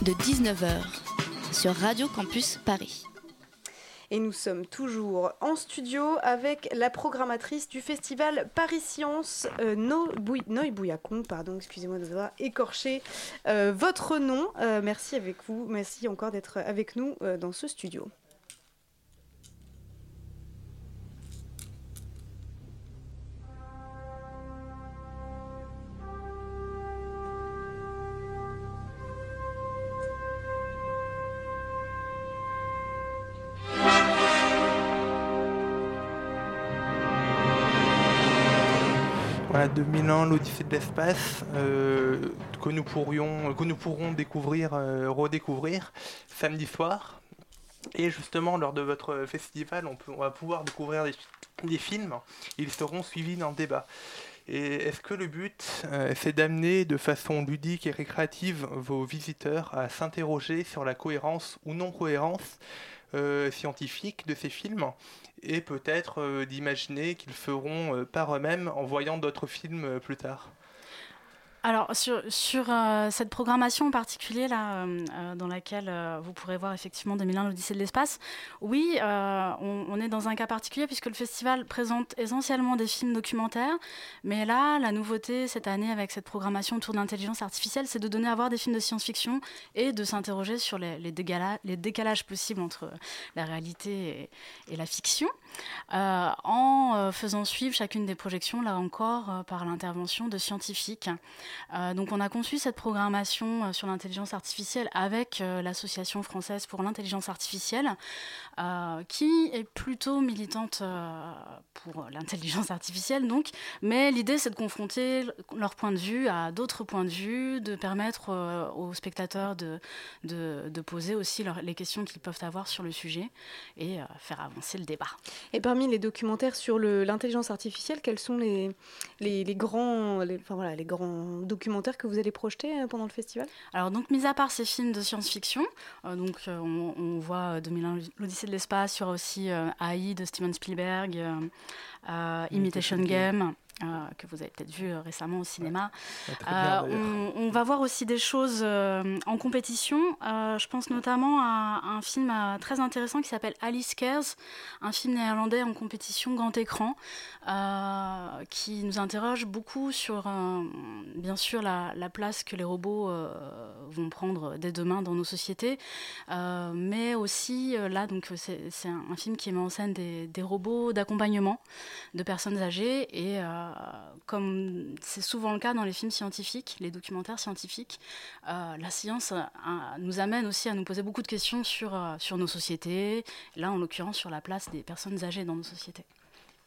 de 19h sur Radio Campus Paris. Et nous sommes toujours en studio avec la programmatrice du festival Paris Science, euh, No Bouy- Noy Bouillacon, pardon, excusez-moi de vous avoir écorché euh, votre nom. Euh, merci avec vous, merci encore d'être avec nous euh, dans ce studio. 2000 ans, l'Odyssée de l'espace, que nous pourrions, que nous pourrons découvrir, euh, redécouvrir samedi soir. Et justement, lors de votre festival, on, va pouvoir découvrir des, des films. Ils seront suivis d'un débat. Et est-ce que le but, euh, c'est d'amener de façon ludique et récréative vos visiteurs à s'interroger sur la cohérence ou non-cohérence euh, scientifique de ces films? Et peut-être euh, d'imaginer qu'ils feront euh, par eux-mêmes en voyant d'autres films euh, plus tard Alors, sur, sur euh, cette programmation en particulier, là, euh, euh, dans laquelle vous pourrez voir effectivement 2001, l'Odyssée de l'espace, oui, on, est dans un cas particulier puisque le festival présente essentiellement des films documentaires. Mais là, la nouveauté cette année avec cette programmation autour de l'intelligence artificielle, c'est de donner à voir des films de science-fiction et de s'interroger sur les, décalages possibles entre la réalité et la fiction. Euh, en euh, faisant suivre chacune des projections, là encore, euh, par l'intervention de scientifiques. Donc on a conçu cette programmation sur l'intelligence artificielle avec l'Association française pour l'intelligence artificielle, qui est plutôt militante pour l'intelligence artificielle, donc, mais l'idée c'est de confronter leur point de vue à d'autres points de vue, de permettre aux spectateurs de, de, poser aussi les questions qu'ils peuvent avoir sur le sujet et faire avancer le débat. Et parmi les documentaires sur l'intelligence artificielle, quels sont les, les, les grands, les, enfin, voilà, les grands documentaires que vous allez projeter euh, pendant le festival? Alors donc, mis à part ces films de science-fiction, euh, donc euh, on, on voit euh, 2001 l'Odyssée de l'espace, il y aura aussi euh, AI de Steven Spielberg, euh, euh, Imitation Game. Euh, que vous avez peut-être vu euh, récemment au cinéma. Ouais, très bien, Euh, on, on va voir aussi des choses euh, en compétition. Je pense notamment à un film très intéressant qui s'appelle Alice Cares, un film néerlandais en compétition grand écran, qui nous interroge beaucoup sur, bien sûr, la, la place que les robots vont prendre dès demain dans nos sociétés, mais aussi là, donc c'est un, un film qui met en scène des, des robots d'accompagnement de personnes âgées et comme c'est souvent le cas dans les films scientifiques, les documentaires scientifiques, euh, la science euh, nous amène aussi à nous poser beaucoup de questions sur, euh, sur nos sociétés, là en l'occurrence sur la place des personnes âgées dans nos sociétés.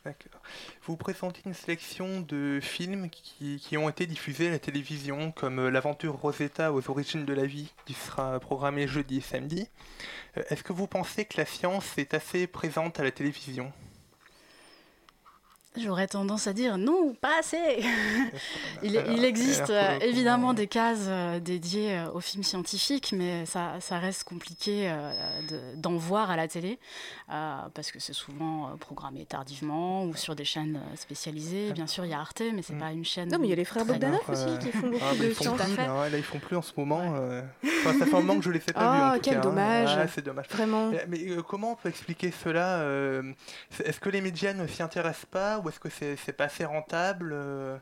D'accord. Vous présentez une sélection de films qui, qui ont été diffusés à la télévision, comme l'aventure Rosetta aux origines de la vie, qui sera programmée jeudi et samedi. Est-ce que vous pensez que la science est assez présente à la télévision? J'aurais tendance à dire non, pas assez. il, existe euh, évidemment des cases euh, dédiées euh, aux films scientifiques, mais ça, ça reste compliqué de- d'en voir à la télé, parce que c'est souvent programmé tardivement ou sur des chaînes spécialisées. Bien sûr, il y a Arte, mais c'est pas une chaîne. Non, mais il y a les frères Bogdanov aussi qui font beaucoup Ah, de science. plus, là, là, ils font plus en ce moment. Enfin, ça fait un moment que je les ai pas Ah, quel cas, hein. dommage. Ah, c'est dommage. Vraiment. Euh, Mais comment on peut expliquer cela Est-ce que les médias ne s'y intéressent pas ou est-ce que c'est pas assez rentable euh,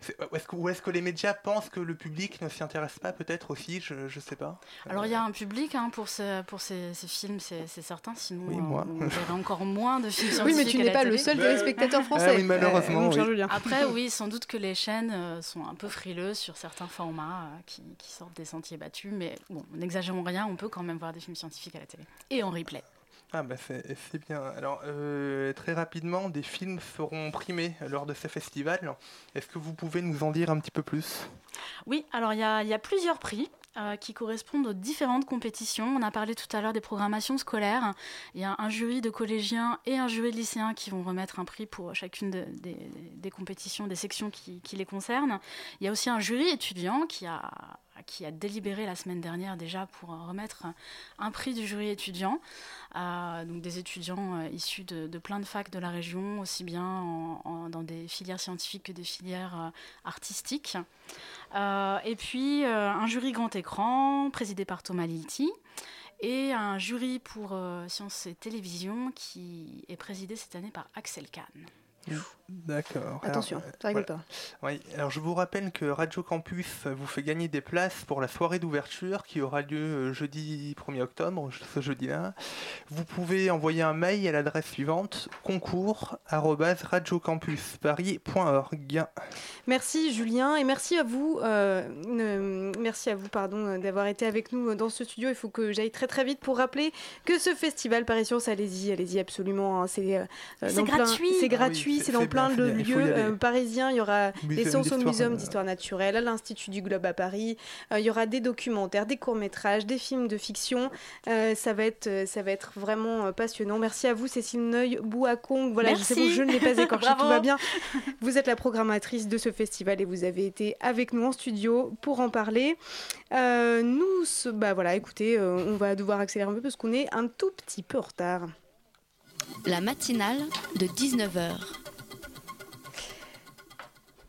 c'est- ou est-ce que, ou est-ce que les médias pensent que le public ne s'y intéresse pas peut-être aussi Je je sais pas. Alors il y a un public hein, pour, ces, pour ces, ces films, c'est certain, sinon Oui, euh, moi. on verrait encore moins de films Oui, mais scientifiques tu n'es pas le seul téléspectateur français. Ah oui, malheureusement, Euh, oui. Après, oui, sans doute que les chaînes euh, sont un peu frileuses sur certains formats euh, qui, qui sortent des sentiers battus, mais bon, n'exagérons rien, on peut quand même voir des films scientifiques à la télé. Et en replay. Ah bah c'est bien. Alors euh, très rapidement, des films seront primés lors de ce festival. Est-ce que vous pouvez nous en dire un petit peu plus? Oui, alors il y a, plusieurs prix. euh, qui correspondent aux différentes compétitions. On a parlé tout à l'heure des programmations scolaires. Il y a un jury de collégiens et un jury de lycéens qui vont remettre un prix pour chacune de- des, compétitions, des sections qui les concernent. Il y a aussi un jury étudiant qui a, qui a délibéré la semaine dernière déjà pour remettre un prix du jury étudiant. Euh, donc des étudiants euh, issus de, plein de facs de la région, aussi bien en- en- dans des filières scientifiques que des filières euh, artistiques. Et puis un jury grand écran présidé par Thomas Lilti et un jury pour sciences et télévision qui est présidé cette année par Axel Kahn. D'accord. Attention, Alors, euh, ça rigole voilà. Oui, alors je vous rappelle que Radio Campus vous fait gagner des places pour la soirée d'ouverture qui aura lieu euh, jeudi 1er octobre, ce jeudi-là. Vous pouvez envoyer un mail à l'adresse suivante concours@radiocampusparis.org. Merci Julien et merci à vous, euh, euh, merci à vous pardon d'avoir été avec nous dans ce studio. Il faut que j'aille très très vite pour rappeler que ce festival Paris Science, allez-y, allez-y absolument. hein, c'est euh, gratuit. c'est Ah oui, gratuit, c'est- dans plein bien, de lieux euh, parisiens. Il y aura les séances au Muséum d'histoire naturelle, à l'Institut du Globe à Paris. Euh, il y aura des documentaires, des courts métrages, des films de fiction. Euh, ça va être, ça va être vraiment euh, passionnant. Merci à vous Cécile Neuil Bouakong. Voilà, je sais je ne l'ai pas écorché, tout va bien. Vous êtes la programmatrice de ce festival et vous avez été avec nous en studio pour en parler. Euh, nous, ce- bah voilà, écoutez, euh, on va devoir accélérer un peu parce qu'on est un tout petit peu en retard. La matinale de 19h.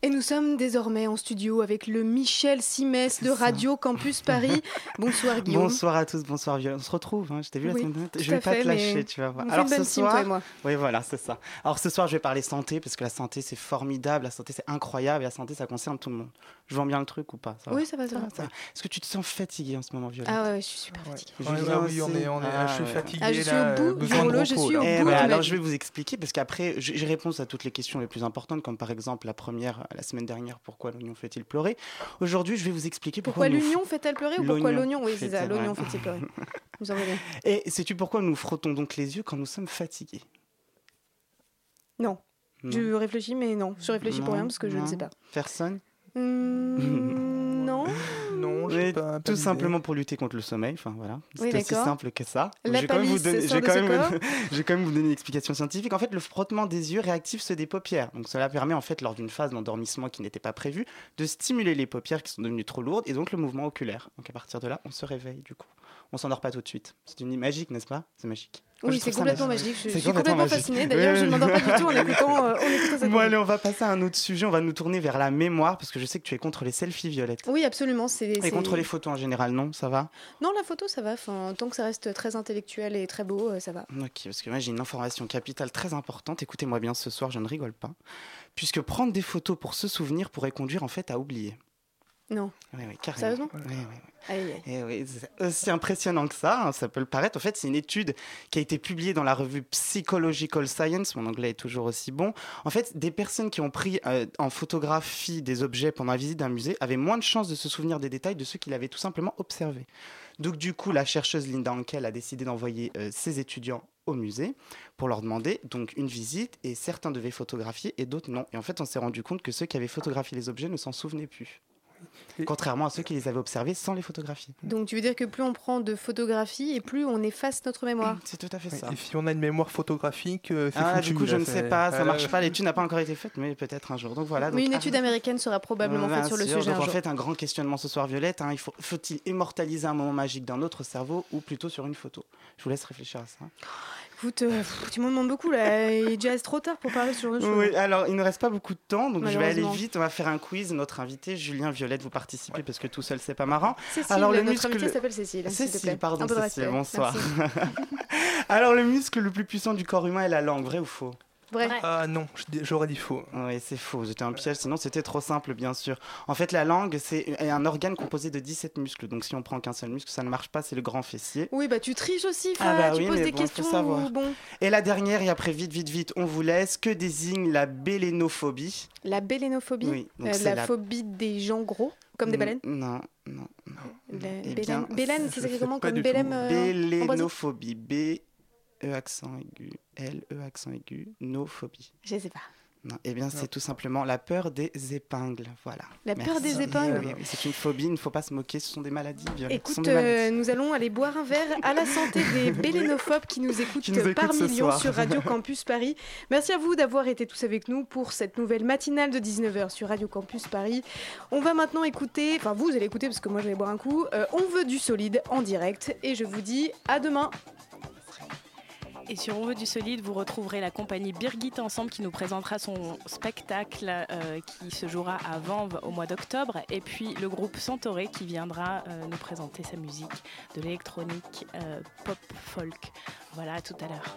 Et nous sommes désormais en studio avec le Michel Simès de Radio Campus Paris. Bonsoir Guillaume. Bonsoir à tous, bonsoir Violet. On se retrouve, hein, je t'ai vu la semaine dernière. Je vais à pas fait, te lâcher, tu vas voir. Alors ce team, soir, et moi. oui voilà, c'est ça. Alors ce soir, je vais parler santé parce que la santé c'est formidable, la santé c'est incroyable et la santé ça concerne tout le monde. Je vends bien le truc ou pas ça va Oui, ça va, ça va. Est-ce que tu te sens fatiguée en ce moment, Violet Ah ouais, ouais, je suis super fatiguée. Ouais, ouais, oui, on est- on est- je suis fatigué, Ah, je suis là, au bout du rouleau, je suis au Eh bout ben, alors je vais vous expliquer parce qu'après j'ai réponse à toutes les questions les plus importantes comme par exemple la première la semaine dernière pourquoi l'oignon fait-il pleurer? Aujourd'hui je vais vous expliquer pourquoi, Pourquoi l'union fait-elle pleurer ou pourquoi l'oignon Oui, c'est ça, l'oignon fait-il pleurer. Vous en revenez. Et sais-tu pourquoi nous frottons donc les yeux quand nous sommes fatigués? Non. Non. Je réfléchis, mais non. Je réfléchis pour rien parce que je ne sais pas. Personne? Hmm, non. Non, Mais tout simplement pour lutter contre le sommeil. Enfin voilà, Oui, c'est aussi d'accord. simple que ça. La Je vais quand même vous donner, je vais quand même, corps je vais quand même vous donner une explication scientifique. En fait, le frottement des yeux réactive ceux des paupières. Donc cela permet en fait lors d'une phase d'endormissement qui n'était pas prévue de stimuler les paupières qui sont devenues trop lourdes et donc le mouvement oculaire. Donc à partir de là, on se réveille du coup. On s'endort pas tout de suite. C'est une magique, n'est-ce pas? C'est magique. Moi, Oui, c'est complètement magique. Je, suis complètement magique. fascinée. D'ailleurs, Oui, je ne m'endors pas du tout en écoutant, euh, en écoutant cette Bon, allez, on va passer à un autre sujet. On va nous tourner vers la mémoire parce que je sais que tu es contre les selfies, Violette. Oui, absolument. C'est, Et contre les photos en général, non? Ça va? Non, la photo, ça va. Enfin, tant que ça reste très intellectuel et très beau, euh, ça va. Ok, parce que moi j'ai une information capitale très importante. Écoutez-moi bien ce soir, je ne rigole pas. Puisque prendre des photos pour se souvenir pourrait conduire en fait à oublier. Non. Oui, oui, carrément. Sérieusement Oui, oui. Eh oui, c'est aussi impressionnant que ça, hein, ça peut le paraître. En fait, c'est une étude qui a été publiée dans la revue Psychological Science, mon anglais est toujours aussi bon. En fait, des personnes qui ont pris euh, en photographie des objets pendant la visite d'un musée avaient moins de chances de se souvenir des détails de ceux qu'ils avaient tout simplement observés. Donc du coup, la chercheuse Linda Hankel a décidé d'envoyer euh, ses étudiants au musée pour leur demander donc une visite et certains devaient photographier et d'autres non. Et en fait, on s'est rendu compte que ceux qui avaient photographié les objets ne s'en souvenaient plus. Contrairement à ceux qui les avaient observés sans les photographier. Donc, tu veux dire que plus on prend de photographies et plus on efface notre mémoire C'est tout à fait ça. Et si on a une mémoire photographique, euh, c'est Ah, foutu, du coup, je ne sais pas, ça marche pas. L'étude n'a pas encore été faite, mais peut-être un jour. Donc voilà. Oui, donc, une ah, étude américaine sera probablement faite sur le sûr. sujet Donc un en jour. fait, un grand questionnement ce soir, Violette. hein, il faut, faut-il immortaliser un moment magique dans notre cerveau ou plutôt sur une photo? Je vous laisse réfléchir à ça. Écoute, euh, pff, tu m'en demandes beaucoup là. Il est déjà trop tard pour parler sur le choses. Oui, alors il ne reste pas beaucoup de temps, donc je vais aller vite. On va faire un quiz. Notre invité, Julien Violette, vous participez parce que tout seul, c'est pas marrant. Cécile, alors le notre muscle. s'appelle Cécile. s'il te Cécile, plaît. pardon, Cécile, bonsoir. Alors le muscle le plus puissant du corps humain est la langue, vrai ou faux? Vrai. Ah non, j'aurais dit faux. Oui, c'est faux. C'était un piège, sinon c'était trop simple, bien sûr. En fait, la langue, c'est un organe composé de 17 muscles. Donc si on prend qu'un seul muscle, ça ne marche pas, c'est le grand fessier. Oui, bah tu triches aussi, Ah bah tu oui, poses mais des bon, faut questions. savoir. Bon. Et la dernière, et après vite, vite, vite, on vous laisse, que désigne la bélénophobie? La bélénophobie? Oui, donc Euh, c'est La la- phobie des gens gros, comme des baleines? Non, non, non. Eh Bélène, bien, Bélène, c'est comment pas Comme tout. euh, Bélénophobie. B, E accent aigu, L, E accent aigu, nophobie. Je sais pas. Non, eh bien, c'est tout simplement la peur des épingles. Voilà. La peur des épingles Oui, oui, c'est une phobie, il ne faut pas se moquer, ce sont des maladies. Violette, ce sont Écoute, des maladies. euh, nous allons aller boire un verre à la santé des bélénophobes qui nous écoutent, Qui nous écoutent par millions sur Radio Campus Paris. Merci à vous d'avoir été tous avec nous pour cette nouvelle matinale de 19h sur Radio Campus Paris. On va maintenant écouter, enfin vous allez écouter parce que moi je vais boire un coup, euh, On veut du solide en direct et je vous dis à demain. Et sur On veut du solide, vous retrouverez la compagnie Birgit Ensemble qui nous présentera son spectacle euh, qui se jouera à Vanves au mois d'octobre. Et puis le groupe Santoré qui viendra euh, nous présenter sa musique de l'électronique euh, pop folk. Voilà, à tout à l'heure.